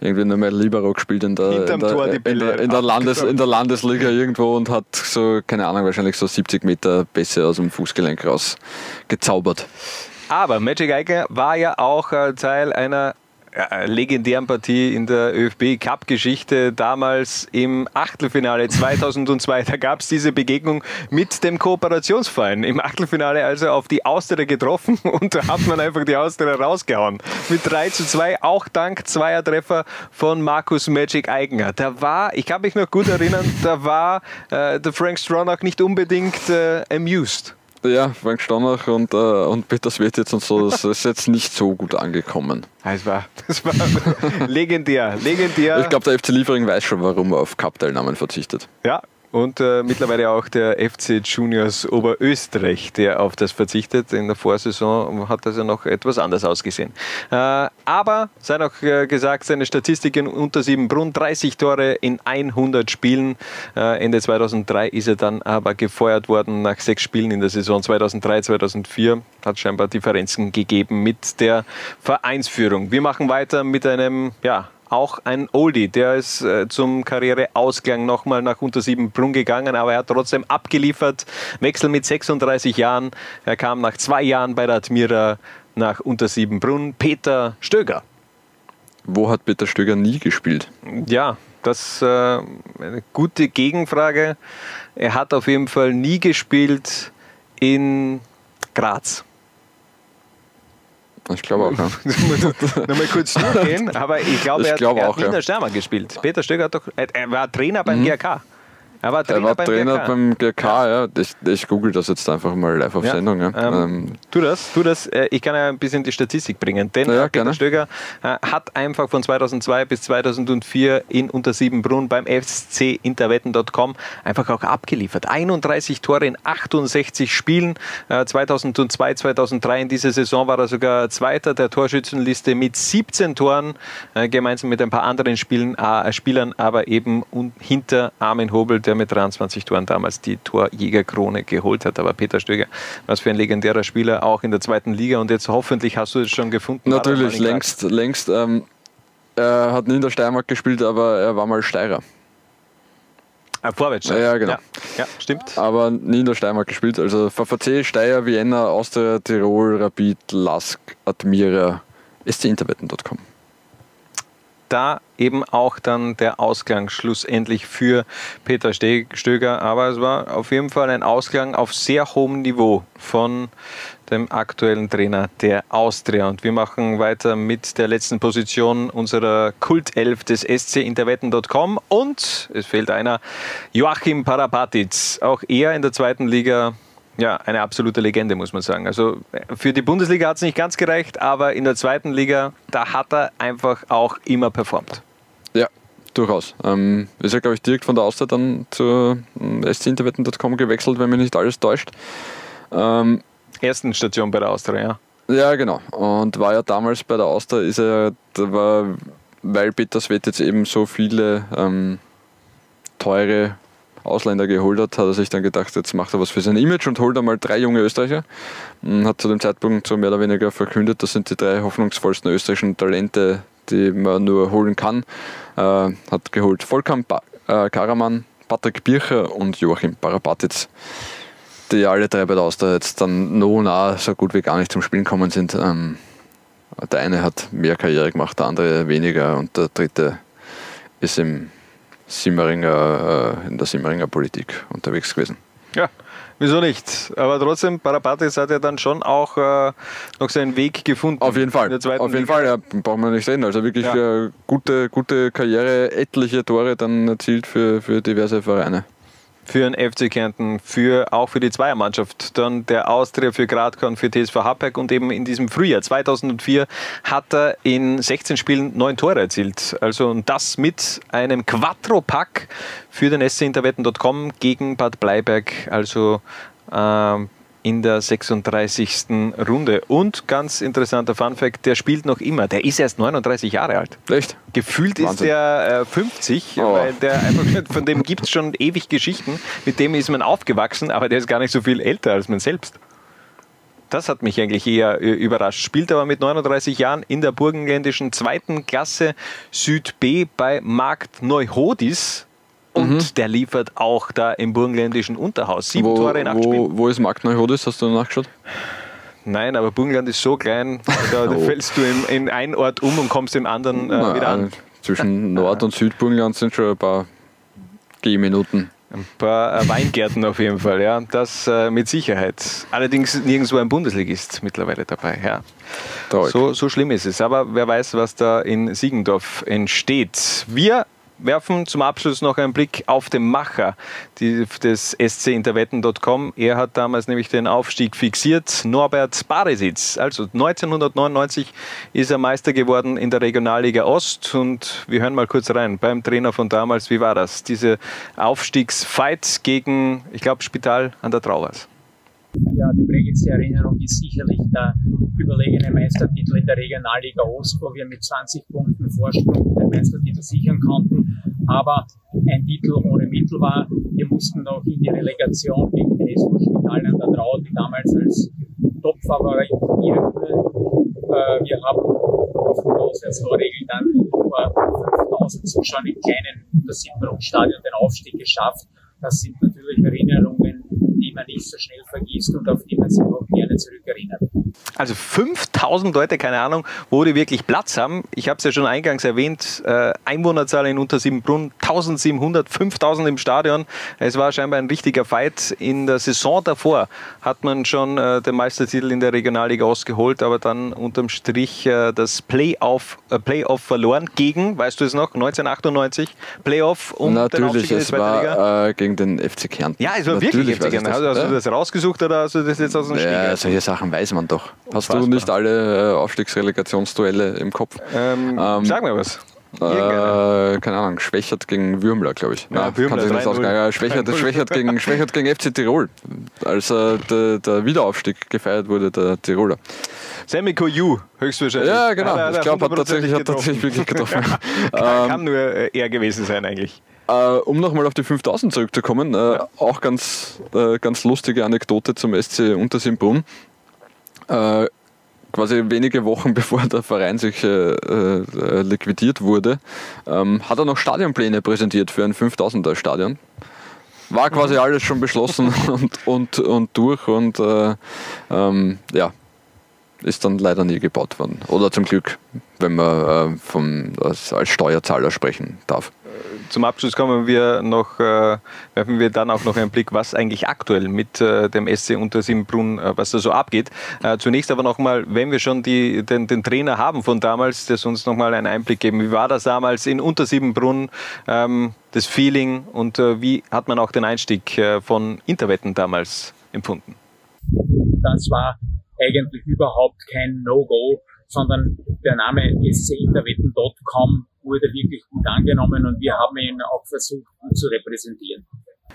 irgendwie nur mehr Libero gespielt in der, in der, in der, in der, Landes, in der Landesliga irgendwo und hat so, keine Ahnung, wahrscheinlich so 70 Meter Pässe aus dem Fußgelenk raus gezaubert. Aber Magic Eigner war ja auch äh, Teil einer legendären Partie in der ÖFB-Cup-Geschichte damals im Achtelfinale 2002. Da gab es diese Begegnung mit dem Kooperationsverein. Im Achtelfinale also auf die Austria getroffen und da hat man einfach die Austria rausgehauen. Mit 3 zu 2, auch dank zweier Treffer von Markus Magic Eigner. Da war, ich kann mich noch gut erinnern, da war äh, der Frank Stronach nicht unbedingt äh, amused. Ja, Frank Stronach und, äh, und Peter Svet jetzt und so, das ist jetzt nicht so gut angekommen. Das war, das war legendär, legendär. Ich glaube, der FC Liefering weiß schon, warum er auf Cup-Teilnahmen verzichtet. Ja, und äh, mittlerweile auch der FC Juniors Oberösterreich, der auf das verzichtet. In der Vorsaison hat das ja noch etwas anders ausgesehen. Äh, aber, sei noch äh, gesagt, seine Statistiken unter Siebenbrunn, 30 Tore in 100 Spielen. Äh, Ende 2003 ist er dann aber gefeuert worden nach sechs Spielen in der Saison 2003, 2004. Hat scheinbar Differenzen gegeben mit der Vereinsführung. Wir machen weiter mit einem, ja, auch ein Oldie. Der ist äh, zum Karriereausklang nochmal nach unter Siebenbrunn gegangen, aber er hat trotzdem abgeliefert. Wechsel mit 36 Jahren. Er kam nach zwei Jahren bei der Admira nach unter Siebenbrunn. Peter Stöger. Wo hat Peter Stöger nie gespielt? Ja, das ist äh, eine gute Gegenfrage. Er hat auf jeden Fall nie gespielt in Graz. Ich glaube auch, ja. Nochmal kurz durchgehen, aber ich glaube, Ich er, glaube er auch, hat nie in ja. der Stärmer gespielt. Peter Stöger hat doch, er- er war Trainer beim Mhm. GRK. Er war Trainer, Er war beim, Trainer GRK. beim GK, ja. Ich, ich google das jetzt einfach mal live auf Ja, Sendung. Ja. ähm, Ähm, Tu das, tu das. Äh, Ich kann ja ein bisschen die Statistik bringen. Denn Ja, äh, Peter. Stöger äh, hat einfach von 2002 bis 2004 in Untersiebenbrunn beim FC Interwetten.com einfach auch abgeliefert. 31 Tore in 68 Spielen. Äh, 2002, 2003 in dieser Saison war er sogar Zweiter der Torschützenliste mit 17 Toren, äh, gemeinsam mit ein paar anderen Spielen, äh, Spielern, aber eben hinter Armin Hobel, der mit 23 Toren damals die Torjägerkrone geholt hat. Aber Peter Stöger, was für ein legendärer Spieler, auch in der zweiten Liga. Und jetzt hoffentlich hast du es schon gefunden. natürlich, längst, längst. Ähm, er hat nie in der Steiermark gespielt, aber er war mal Steirer. Ah, Vorwärts. Ja, genau. Ja, ja, stimmt. Aber nie in der Steiermark gespielt. Also VVC, Steyr, Vienna, Austria, Tirol, Rapid, Lask, Admira, scInterwetten.com. da eben auch dann der Ausgang schlussendlich für Peter Stöger. Aber es war auf jeden Fall ein Ausgang auf sehr hohem Niveau von dem aktuellen Trainer der Austria. Und wir machen weiter mit der letzten Position unserer Kultelf des SC Interwetten.com. Und es fehlt einer, Joachim Parapatic. Auch er in der zweiten Liga ja, eine absolute Legende, muss man sagen. Also für die Bundesliga hat es nicht ganz gereicht, aber in der zweiten Liga, da hat er einfach auch immer performt. Ja, durchaus. Ähm, ist ja, glaube ich, direkt von der Austria dann zur ähm, scInterwetten.com gewechselt, wenn mich nicht alles täuscht. Ähm, Ersten Station bei der Austria, ja. Ja, genau. Und war ja damals bei der Austria, ist er, da war, weil Peter Svet jetzt eben so viele ähm, teure Ausländer geholt hat, hat er sich dann gedacht, jetzt macht er was für sein Image und holt einmal drei junge Österreicher. Und hat zu dem Zeitpunkt so mehr oder weniger verkündet, das sind die drei hoffnungsvollsten österreichischen Talente, die man nur holen kann. Äh, hat geholt Volkan ba äh, Karaman, Patrick Bircher und Joachim Parapatic die alle drei bei der Austria jetzt dann no nah so gut wie gar nicht zum Spielen kommen sind. Ähm, der eine hat mehr Karriere gemacht, der andere weniger und der dritte ist im Simmeringer, äh, in der Simmeringer Politik unterwegs gewesen. Ja, wieso nicht? Aber trotzdem, Parapatis hat ja dann schon auch äh, noch seinen Weg gefunden. Auf jeden Fall. Auf jeden Liga. Fall, ja, braucht man nicht sehen. Also wirklich ja. gute, gute Karriere, etliche Tore dann erzielt für, für diverse Vereine für den FC Kärnten, für, auch für die Zweiermannschaft. Dann der Austria für Gradkorn, für TSV Happberg und eben in diesem Frühjahr 2004 hat er in 16 Spielen neun Tore erzielt. Also und das mit einem Quattro-Pack für den SC gegen Bad Bleiberg. Also ähm, in der 36. Runde. Und ganz interessanter Funfact, der spielt noch immer. Der ist erst 39 Jahre alt. Echt? Gefühlt Wahnsinn. ist der äh, 50, oh. weil der einfach, von dem gibt es schon ewig Geschichten. Mit dem ist man aufgewachsen, aber der ist gar nicht so viel älter als man selbst. Das hat mich eigentlich eher äh, überrascht. Spielt aber mit 39 Jahren in der burgenländischen zweiten Klasse Süd B bei Markt Neuhodis und mhm. der liefert auch da im burgenländischen Unterhaus. Sieben wo, Tore in acht wo, Spielen. Wo ist Markt Neuhodis? Hast du nachgeschaut? Nein, aber Burgenland ist so klein, da, da oh. fällst du in, in einen Ort um und kommst im anderen äh, Na, wieder an. Zwischen Nord- und Südburgenland sind schon ein paar Gehminuten. Ein paar äh, Weingärten auf jeden Fall, ja. Das äh, mit Sicherheit. Allerdings nirgendwo ein Bundesligist mittlerweile dabei, ja. So, so schlimm ist es. Aber wer weiß, was da in Siegendorf entsteht. Wir werfen zum Abschluss noch einen Blick auf den Macher des scinterwetten.com. Er hat damals nämlich den Aufstieg fixiert. Norbert Baresitz. Also 1999 ist er Meister geworden in der Regionalliga Ost. Und wir hören mal kurz rein beim Trainer von damals. Wie war das? Diese Aufstiegsfight gegen, ich glaube, Spital an der Trauers. Ja, die prägendste Erinnerung ist sicherlich der überlegene Meistertitel in der Regionalliga Ost, wo wir mit 20 Punkten Vorsprung den Meistertitel sichern konnten. Aber ein Titel ohne Mittel war. Wir mussten noch in die Relegation gegen den SV Spital an der Trau, die damals als Topfavorit. Äh, wir haben aufgrund der Auswärtstorregel dann vor 5000 Zuschauern im kleinen Untersiebenbrunnstadion den Aufstieg geschafft. Das sind natürlich Erinnerungen, die man nicht so schnell vergisst und auf die man sich auch gerne zurückerinnert. Also 5000 Leute, keine Ahnung, wo die wirklich Platz haben. Ich habe es ja schon eingangs erwähnt, äh, Einwohnerzahl in Untersiebenbrunn 1700, 5000 im Stadion. Es war scheinbar ein richtiger Fight. In der Saison davor hat man schon äh, den Meistertitel in der Regionalliga ausgeholt, aber dann unterm Strich äh, das Playoff, Playoff verloren gegen, weißt du es noch, 1998, Playoff um Natürlich, den Aufstieg in die zweite es war, Liga. Äh, gegen den FC Kärnten. Ja, es war Natürlich wirklich FC Kärnten. Hast, hast du das rausgesucht oder hast du das jetzt aus dem Spiel? Ja, solche Sachen weiß man doch. Hast Unfassbar. du nicht alle äh, Aufstiegsrelegationsduelle im Kopf? Ähm, ähm, sag mir was. Äh, keine Ahnung, Schwächert gegen Würmler, glaube ich. Ja, Nein, kann sich nicht Schwächert, Schwächert, gegen, Schwächert gegen FC Tirol, als äh, der, der, Wiederaufstieg gefeiert wurde, der Tiroler. Sammy Koyu, höchstwahrscheinlich. Ja, genau. Ja, ich glaube, hat tatsächlich, hat tatsächlich wirklich getroffen. kann, kann nur äh, er gewesen sein, eigentlich. Äh, um nochmal auf die 5000 zurückzukommen, äh, ja. auch ganz, äh, ganz lustige Anekdote zum SC Untersimbrunn. Äh, quasi wenige Wochen bevor der Verein sich äh, äh, liquidiert wurde, ähm, hat er noch Stadionpläne präsentiert für ein 5000er Stadion. War quasi mhm. alles schon beschlossen und, und, und durch und ähm, ja, ist dann leider nie gebaut worden. Oder zum Glück, wenn man vom, als, als Steuerzahler sprechen darf zum Abschluss kommen wir noch, äh, werfen wir dann auch noch einen Blick, was eigentlich aktuell mit äh, dem SC Untersimbrunn, äh, was da so abgeht. Äh, zunächst aber nochmal, wenn wir schon die, den, den, Trainer haben von damals, der uns nochmal einen Einblick geben. Wie war das damals in Untersiebenbrunn, ähm, das Feeling und äh, wie hat man auch den Einstieg äh, von Interwetten damals empfunden? Das war eigentlich überhaupt kein No-Go, sondern der Name scInterwetten.com wurde wirklich gut angenommen und wir haben ihn auch versucht gut zu repräsentieren.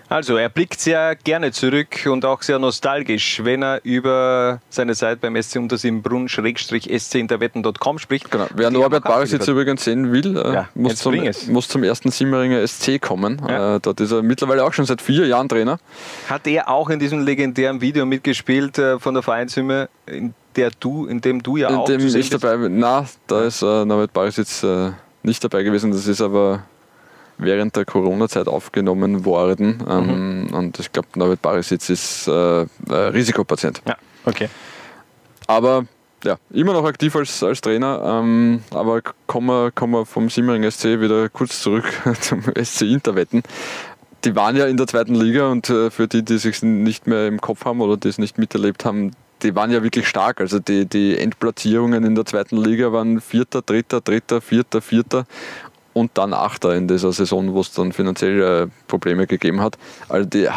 Also, er blickt sehr gerne zurück und auch sehr nostalgisch, wenn er über seine Zeit beim SC Untersimbrunn schinterwetten.com spricht. Genau. Wer Norbert Baris jetzt übrigens sehen will, äh, ja, muss, zum, muss zum ersten Simmeringer SC kommen. Ja. Äh, dort ist er mittlerweile auch schon seit vier Jahren Trainer. Hat er auch in diesem legendären Video mitgespielt äh, von der Vereinshymne, in der du, in dem du ja in auch dem ich dabei bin. Na, da ist äh, Norbert Baris jetzt äh, nicht dabei gewesen. Das ist aber während der Corona-Zeit aufgenommen worden. Ähm, mhm. Und ich glaube, Norbert Barisitz ist äh, Risikopatient. Ja, okay. Aber ja, immer noch aktiv als, als Trainer, ähm, aber kommen wir, kommen wir vom Simmering SC wieder kurz zurück zum SC Interwetten. Die waren ja in der zweiten Liga und äh, für die, die sich nicht mehr im Kopf haben oder die es nicht miterlebt haben, die waren ja wirklich stark. Also die, die Endplatzierungen in der zweiten Liga waren Vierter, Dritter, Dritter, Vierter, Vierter und dann Achter in dieser Saison, wo es dann finanzielle Probleme gegeben hat. Also die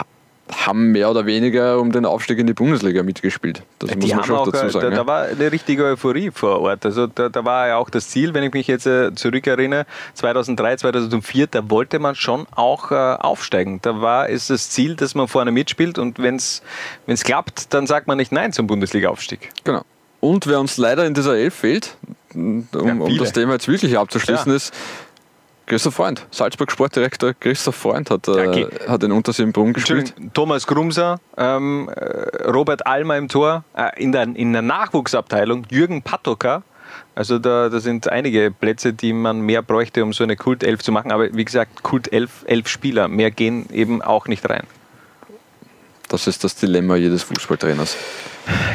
haben mehr oder weniger um den Aufstieg in die Bundesliga mitgespielt. Das die muss man schon auch, dazu äh, sagen. Da, da war eine richtige Euphorie vor Ort. Also da, da war ja auch das Ziel, wenn ich mich jetzt äh, zurückerinnere, 2003, 2004, da wollte man schon auch äh, aufsteigen. Da war es das Ziel, dass man vorne mitspielt und wenn es klappt, dann sagt man nicht Nein zum Bundesliga-Aufstieg. Genau. Und wer uns leider in dieser Elf fehlt, um, um das Thema jetzt wirklich abzuschließen, Ja. ist Christoph Freund. Salzburg Sportdirektor Christoph Freund hat, äh, hat in Untersimbrunn gespielt. Thomas Grumser, ähm, äh, Robert Almer im Tor, äh, in, der, in der Nachwuchsabteilung Jürgen Patoka. Also da, da sind einige Plätze, die man mehr bräuchte, um so eine Kultelf zu machen. Aber wie gesagt, Kultelf, elf Spieler, mehr gehen eben auch nicht rein. Das ist das Dilemma jedes Fußballtrainers.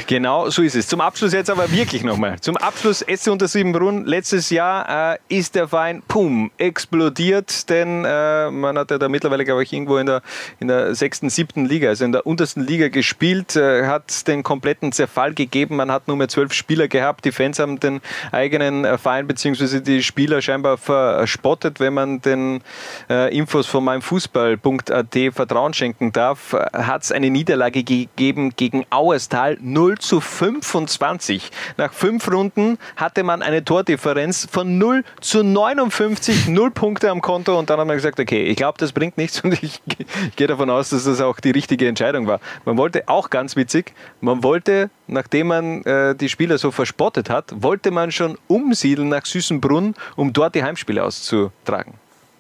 Genau, so ist es. Zum Abschluss jetzt aber wirklich nochmal. Zum Abschluss SC unter Siebenbrunn. Letztes Jahr äh, ist der Verein, pum, explodiert, denn äh, man hat ja da mittlerweile, glaube ich, irgendwo in der, in der sechsten, siebten Liga, also in der untersten Liga gespielt, äh, hat den kompletten Zerfall gegeben. Man hat nur mehr zwölf Spieler gehabt. Die Fans haben den eigenen äh, Verein bzw. die Spieler scheinbar verspottet, wenn man den äh, Infos von meinfußball.at Vertrauen schenken darf. Hat es eine Niederlage gegeben gegen Auerstal 0 zu 25. Nach fünf Runden hatte man eine Tordifferenz von 0 zu 59, 0 Punkte am Konto und dann hat man gesagt, okay, ich glaube, das bringt nichts und ich, ich gehe davon aus, dass das auch die richtige Entscheidung war. Man wollte auch ganz witzig, man wollte, nachdem man äh, die Spieler so verspottet hat, wollte man schon umsiedeln nach Süßenbrunn, um dort die Heimspiele auszutragen.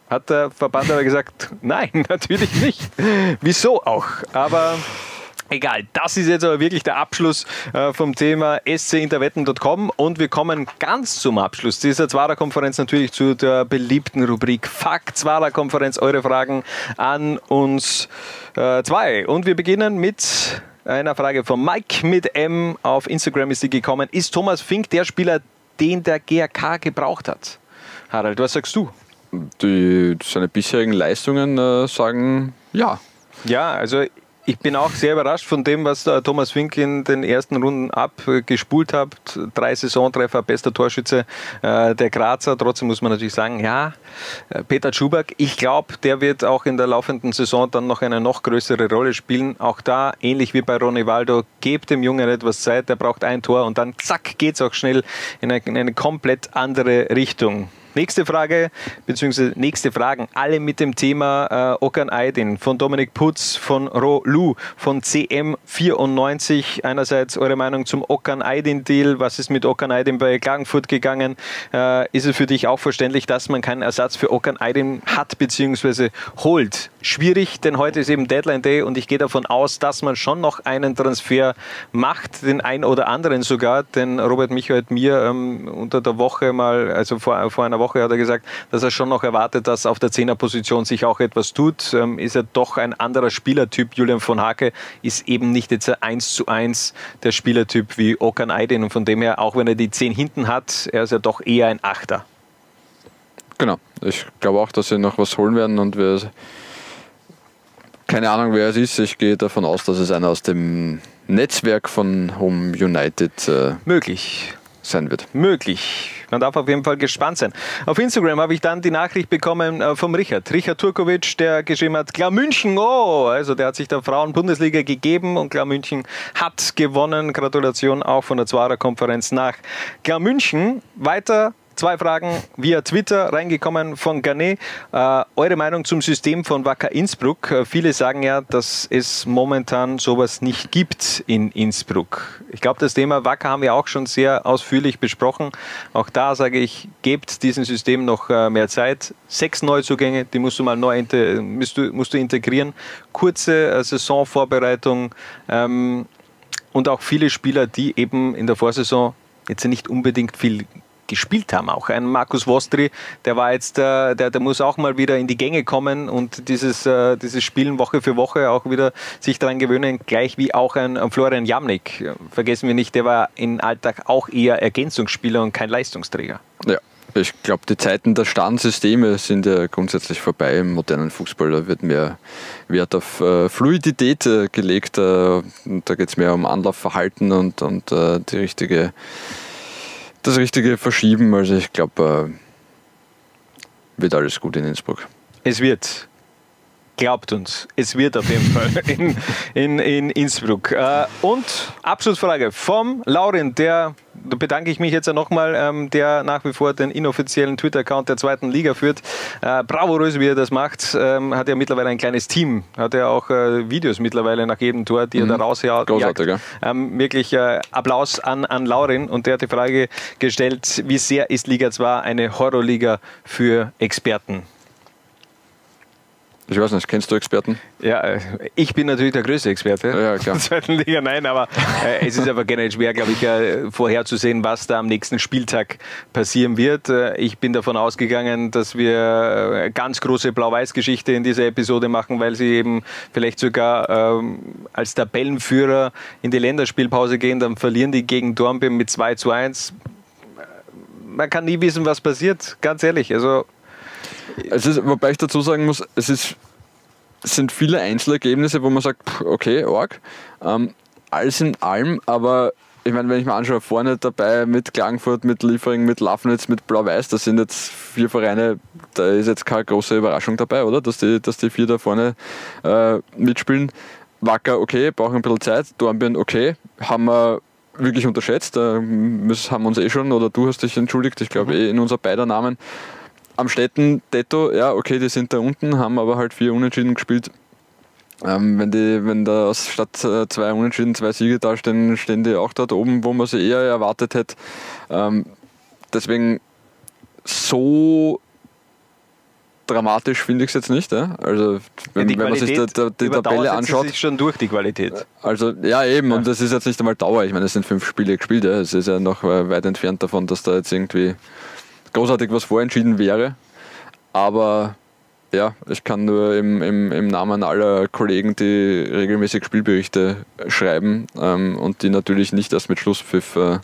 Hat der Verband aber gesagt, nein, natürlich nicht. Wieso auch? Aber Egal, das ist jetzt aber wirklich der Abschluss äh, vom Thema scinterwetten.com und wir kommen ganz zum Abschluss dieser Zwarer-Konferenz natürlich zu der beliebten Rubrik Fakt Zwarer-Konferenz. Eure Fragen an uns äh, zwei. Und wir beginnen mit einer Frage von Mike mit M. Auf Instagram ist sie gekommen. Ist Thomas Fink der Spieler, den der GRK gebraucht hat? Harald, was sagst du? Die, seine bisherigen Leistungen äh, sagen ja. Ja, also ich bin auch sehr überrascht von dem, was Thomas Fink in den ersten Runden abgespult hat. Drei Saisontreffer, bester Torschütze äh, der Grazer. Trotzdem muss man natürlich sagen, ja, äh, Peter Schuback, ich glaube, der wird auch in der laufenden Saison dann noch eine noch größere Rolle spielen. Auch da, ähnlich wie bei Ronny Waldo, gebt dem Jungen etwas Zeit, der braucht ein Tor und dann zack, geht's auch schnell in eine, in eine komplett andere Richtung. Nächste Frage, beziehungsweise nächste Fragen, alle mit dem Thema äh, Okan Aydin von Dominik Putz, von Ro Lu, von CM94. Einerseits eure Meinung zum Okan Aydin-Deal. Was ist mit Okan Aydin bei Klagenfurt gegangen? Äh, ist es für dich auch verständlich, dass man keinen Ersatz für Okan Aydin hat, beziehungsweise holt? Schwierig, denn heute ist eben Deadline Day und ich gehe davon aus, dass man schon noch einen Transfer macht, den ein oder anderen sogar, denn Robert Michael hat mir ähm, unter der Woche mal, also vor, vor einer Woche hat er gesagt, dass er schon noch erwartet, dass auf der Zehnerposition sich auch etwas tut. Ähm, ist er doch ein anderer Spielertyp. Julian von Hake ist eben nicht jetzt ein 1 zu 1 der Spielertyp wie Okan Aydin und von dem her, auch wenn er die 10 hinten hat, er ist ja doch eher ein Achter. Genau. Ich glaube auch, dass sie noch was holen werden und wir keine Ahnung, wer es ist. Ich gehe davon aus, dass es einer aus dem Netzwerk von Home United äh, möglich sein wird. Möglich. Man darf auf jeden Fall gespannt sein. Auf Instagram habe ich dann die Nachricht bekommen äh, vom Richard. Richard Turkovic, der geschrieben hat, Klar München, oh! Also der hat sich der Frauen-Bundesliga gegeben und Klar München hat gewonnen. Gratulation auch von der Zwarer-Konferenz nach Klar München. Weiter Zwei Fragen via Twitter reingekommen von Garnet. Äh, eure Meinung zum System von Wacker Innsbruck? Äh, viele sagen ja, dass es momentan sowas nicht gibt in Innsbruck. Ich glaube, das Thema Wacker haben wir auch schon sehr ausführlich besprochen. Auch da sage ich, gebt diesem System noch äh, mehr Zeit. Sechs Neuzugänge, die musst du mal neu musst du, musst du integrieren. Kurze äh, Saisonvorbereitung ähm, und auch viele Spieler, die eben in der Vorsaison jetzt nicht unbedingt viel gespielt haben. Auch ein Markus Wostri, der war jetzt, äh, der, der muss auch mal wieder in die Gänge kommen und dieses, äh, dieses Spielen Woche für Woche auch wieder sich daran gewöhnen, gleich wie auch ein, Florian Jamnik. Vergessen wir nicht, der war im Alltag auch eher Ergänzungsspieler und kein Leistungsträger. Ja. Ich glaube, die Zeiten der Standsysteme sind ja grundsätzlich vorbei im modernen Fußball. Da wird mehr Wert auf äh, Fluidität äh, gelegt. Äh, da geht es mehr um Anlaufverhalten und, und äh, die richtige, das richtige Verschieben. Also ich glaube, äh, wird alles gut in Innsbruck. Es wird. Glaubt uns, es wird auf jeden Fall in, in, in Innsbruck. Äh, und Abschlussfrage vom Laurin, der, da bedanke ich mich jetzt nochmal, ähm, der nach wie vor den inoffiziellen Twitter-Account der zweiten Liga führt. Äh, bravourös, wie er das macht. Ähm, hat ja mittlerweile ein kleines Team. Hat ja auch äh, Videos mittlerweile nach jedem Tor, die er da rausjagt. Großartig, ja. Ähm, wirklich äh, Applaus an, an Laurin. Und der hat die Frage gestellt, wie sehr ist Liga 2 eine Horrorliga für Experten? Ich weiß nicht, kennst du Experten? Ja, äh, ich bin natürlich der größte Experte ja, klar. der zweiten Liga. Nein, aber äh, es ist aber generell schwer, glaube ich, äh, vorherzusehen, was da am nächsten Spieltag passieren wird. Äh, ich bin davon ausgegangen, dass wir äh, ganz große Blau-Weiß-Geschichte in dieser Episode machen, weil sie eben vielleicht sogar ähm, als Tabellenführer in die Länderspielpause gehen. Dann verlieren die gegen Dornbirn mit 2 zu 1. Man kann nie wissen, was passiert, ganz ehrlich. Also es ist, wobei ich dazu sagen muss, es ist, es sind viele Einzelergebnisse, wo man sagt, okay, arg. Ähm, alles in allem, aber ich meine, wenn ich mir anschaue, vorne dabei mit Klagenfurt, mit Liefering, mit Lafnitz, mit Blau-Weiß, das sind jetzt vier Vereine, da ist jetzt keine große Überraschung dabei, oder? Dass die, dass die vier da vorne äh, mitspielen. Wacker, okay, brauchen ein bisschen Zeit. Dornbirn, okay, haben wir wirklich unterschätzt. Äh, haben uns eh schon, oder du hast dich entschuldigt, ich glaube mhm. eh in unser beider Namen. Am Städten Detto, ja, okay, die sind da unten, haben aber halt vier Unentschieden gespielt. Ähm, wenn, die, wenn da statt äh, zwei Unentschieden zwei Siege da stehen, stehen die auch dort oben, wo man sie eher erwartet hätte. Ähm, deswegen so dramatisch finde ich es jetzt nicht. Ja? Also wenn, ja, wenn man sich da, da, die Tabelle anschaut. sich schon durch die Qualität. Also ja eben, ja. und das ist jetzt nicht einmal Dauer. Ich meine, es sind fünf Spiele gespielt. Ja. Es ist ja noch äh, weit entfernt davon, dass da jetzt irgendwie großartig was vorentschieden wäre. Aber ja, ich kann nur im, im, im Namen aller Kollegen, die regelmäßig Spielberichte schreiben ähm, und die natürlich nicht erst mit Schlusspfiff äh,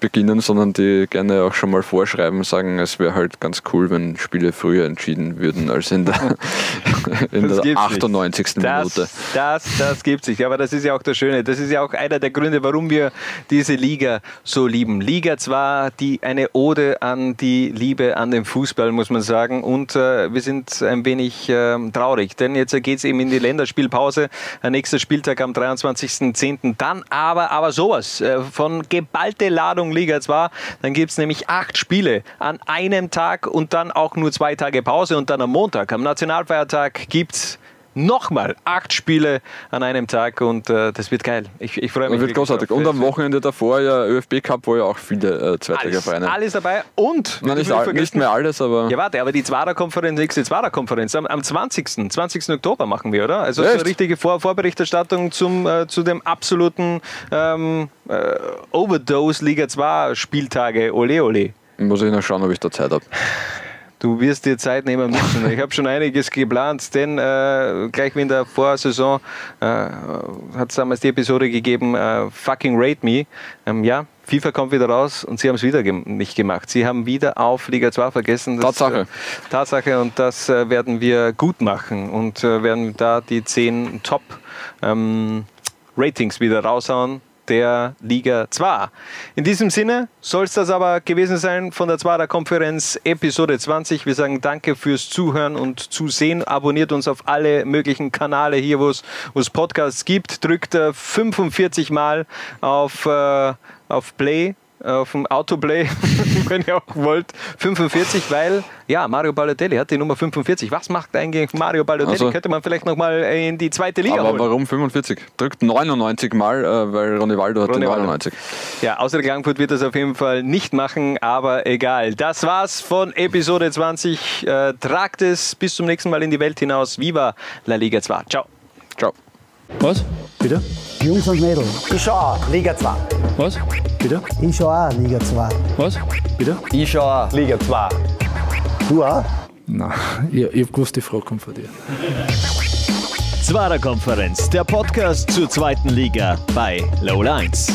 beginnen, sondern die gerne auch schon mal vorschreiben, sagen, es wäre halt ganz cool, wenn Spiele früher entschieden würden als in der, in der 98. Nicht. Minute. Das, das, das gibt sich. Aber das ist ja auch das Schöne. Das ist ja auch einer der Gründe, warum wir diese Liga so lieben. Liga zwar die eine Ode an die Liebe an den Fußball, muss man sagen. Und äh, wir sind ein wenig äh, traurig, denn jetzt geht es eben in die Länderspielpause. Der nächste Spieltag am 23.10. Dann aber, aber sowas äh, von geballte Ladung Liga 2. Dann gibt es nämlich acht Spiele an einem Tag und dann auch nur zwei Tage Pause und dann am Montag, am Nationalfeiertag, gibt es nochmal acht Spiele an einem Tag und äh, das wird geil. Ich, ich freue mich. Wird großartig. Und am Wochenende davor ja ÖFB Cup, wo ja auch viele äh, Zweitliga-Vereine. Alles, alles dabei und. Nein, nicht, all, nicht mehr alles, aber. Ja, warte, aber die Zwarer-Konferenz, nächste Zwarer-Konferenz am, am 20. 20. Oktober machen wir, oder? Also so eine richtige Vor Vorberichterstattung zum, äh, zu dem absoluten ähm, äh, Overdose Liga 2 Spieltage. Ole, ole. Muss ich noch schauen, ob ich da Zeit habe. Du wirst dir Zeit nehmen müssen. Ich habe schon einiges geplant, denn äh, gleich wie in der Vorsaison äh, hat es damals die Episode gegeben, äh, Fucking Rate Me. Ähm, ja, FIFA kommt wieder raus und sie haben es wieder ge nicht gemacht. Sie haben wieder auf Liga 2 vergessen. Das, Tatsache. Äh, Tatsache und das äh, werden wir gut machen und äh, werden da die 10 Top ähm, Ratings wieder raushauen der Liga 2. In diesem Sinne soll es das aber gewesen sein von der Zwarer Konferenz Episode 20. Wir sagen danke fürs Zuhören und Zusehen. Abonniert uns auf alle möglichen Kanäle hier, wo es Podcasts gibt. Drückt 45 Mal auf, äh, auf Play auf dem Autoplay, wenn ihr auch wollt, 45, weil ja, Mario Balotelli hat die Nummer 45. Was macht eigentlich Mario Balotelli? Also, Könnte man vielleicht nochmal in die zweite Liga aber holen. warum 45? Drückt 99 Mal, äh, weil Ronaldo hat Ronny 99. Ja, außer Klagenfurt wird das auf jeden Fall nicht machen, aber egal. Das war's von Episode 20. Äh, tragt es bis zum nächsten Mal in die Welt hinaus. Viva La Liga 2. Ciao. Ciao. Was? Bitte? Jungs und Mädels. Ich schau auch, Liga 2. Was? Bitte? Ich schau auch Liga 2. Was? Bitte? Ich schau auch Liga 2. Du auch? Nein, ich, ich hab gewusst, die Frage kommt von dir. Zwarer Konferenz, der Podcast zur zweiten Liga bei Low Lines.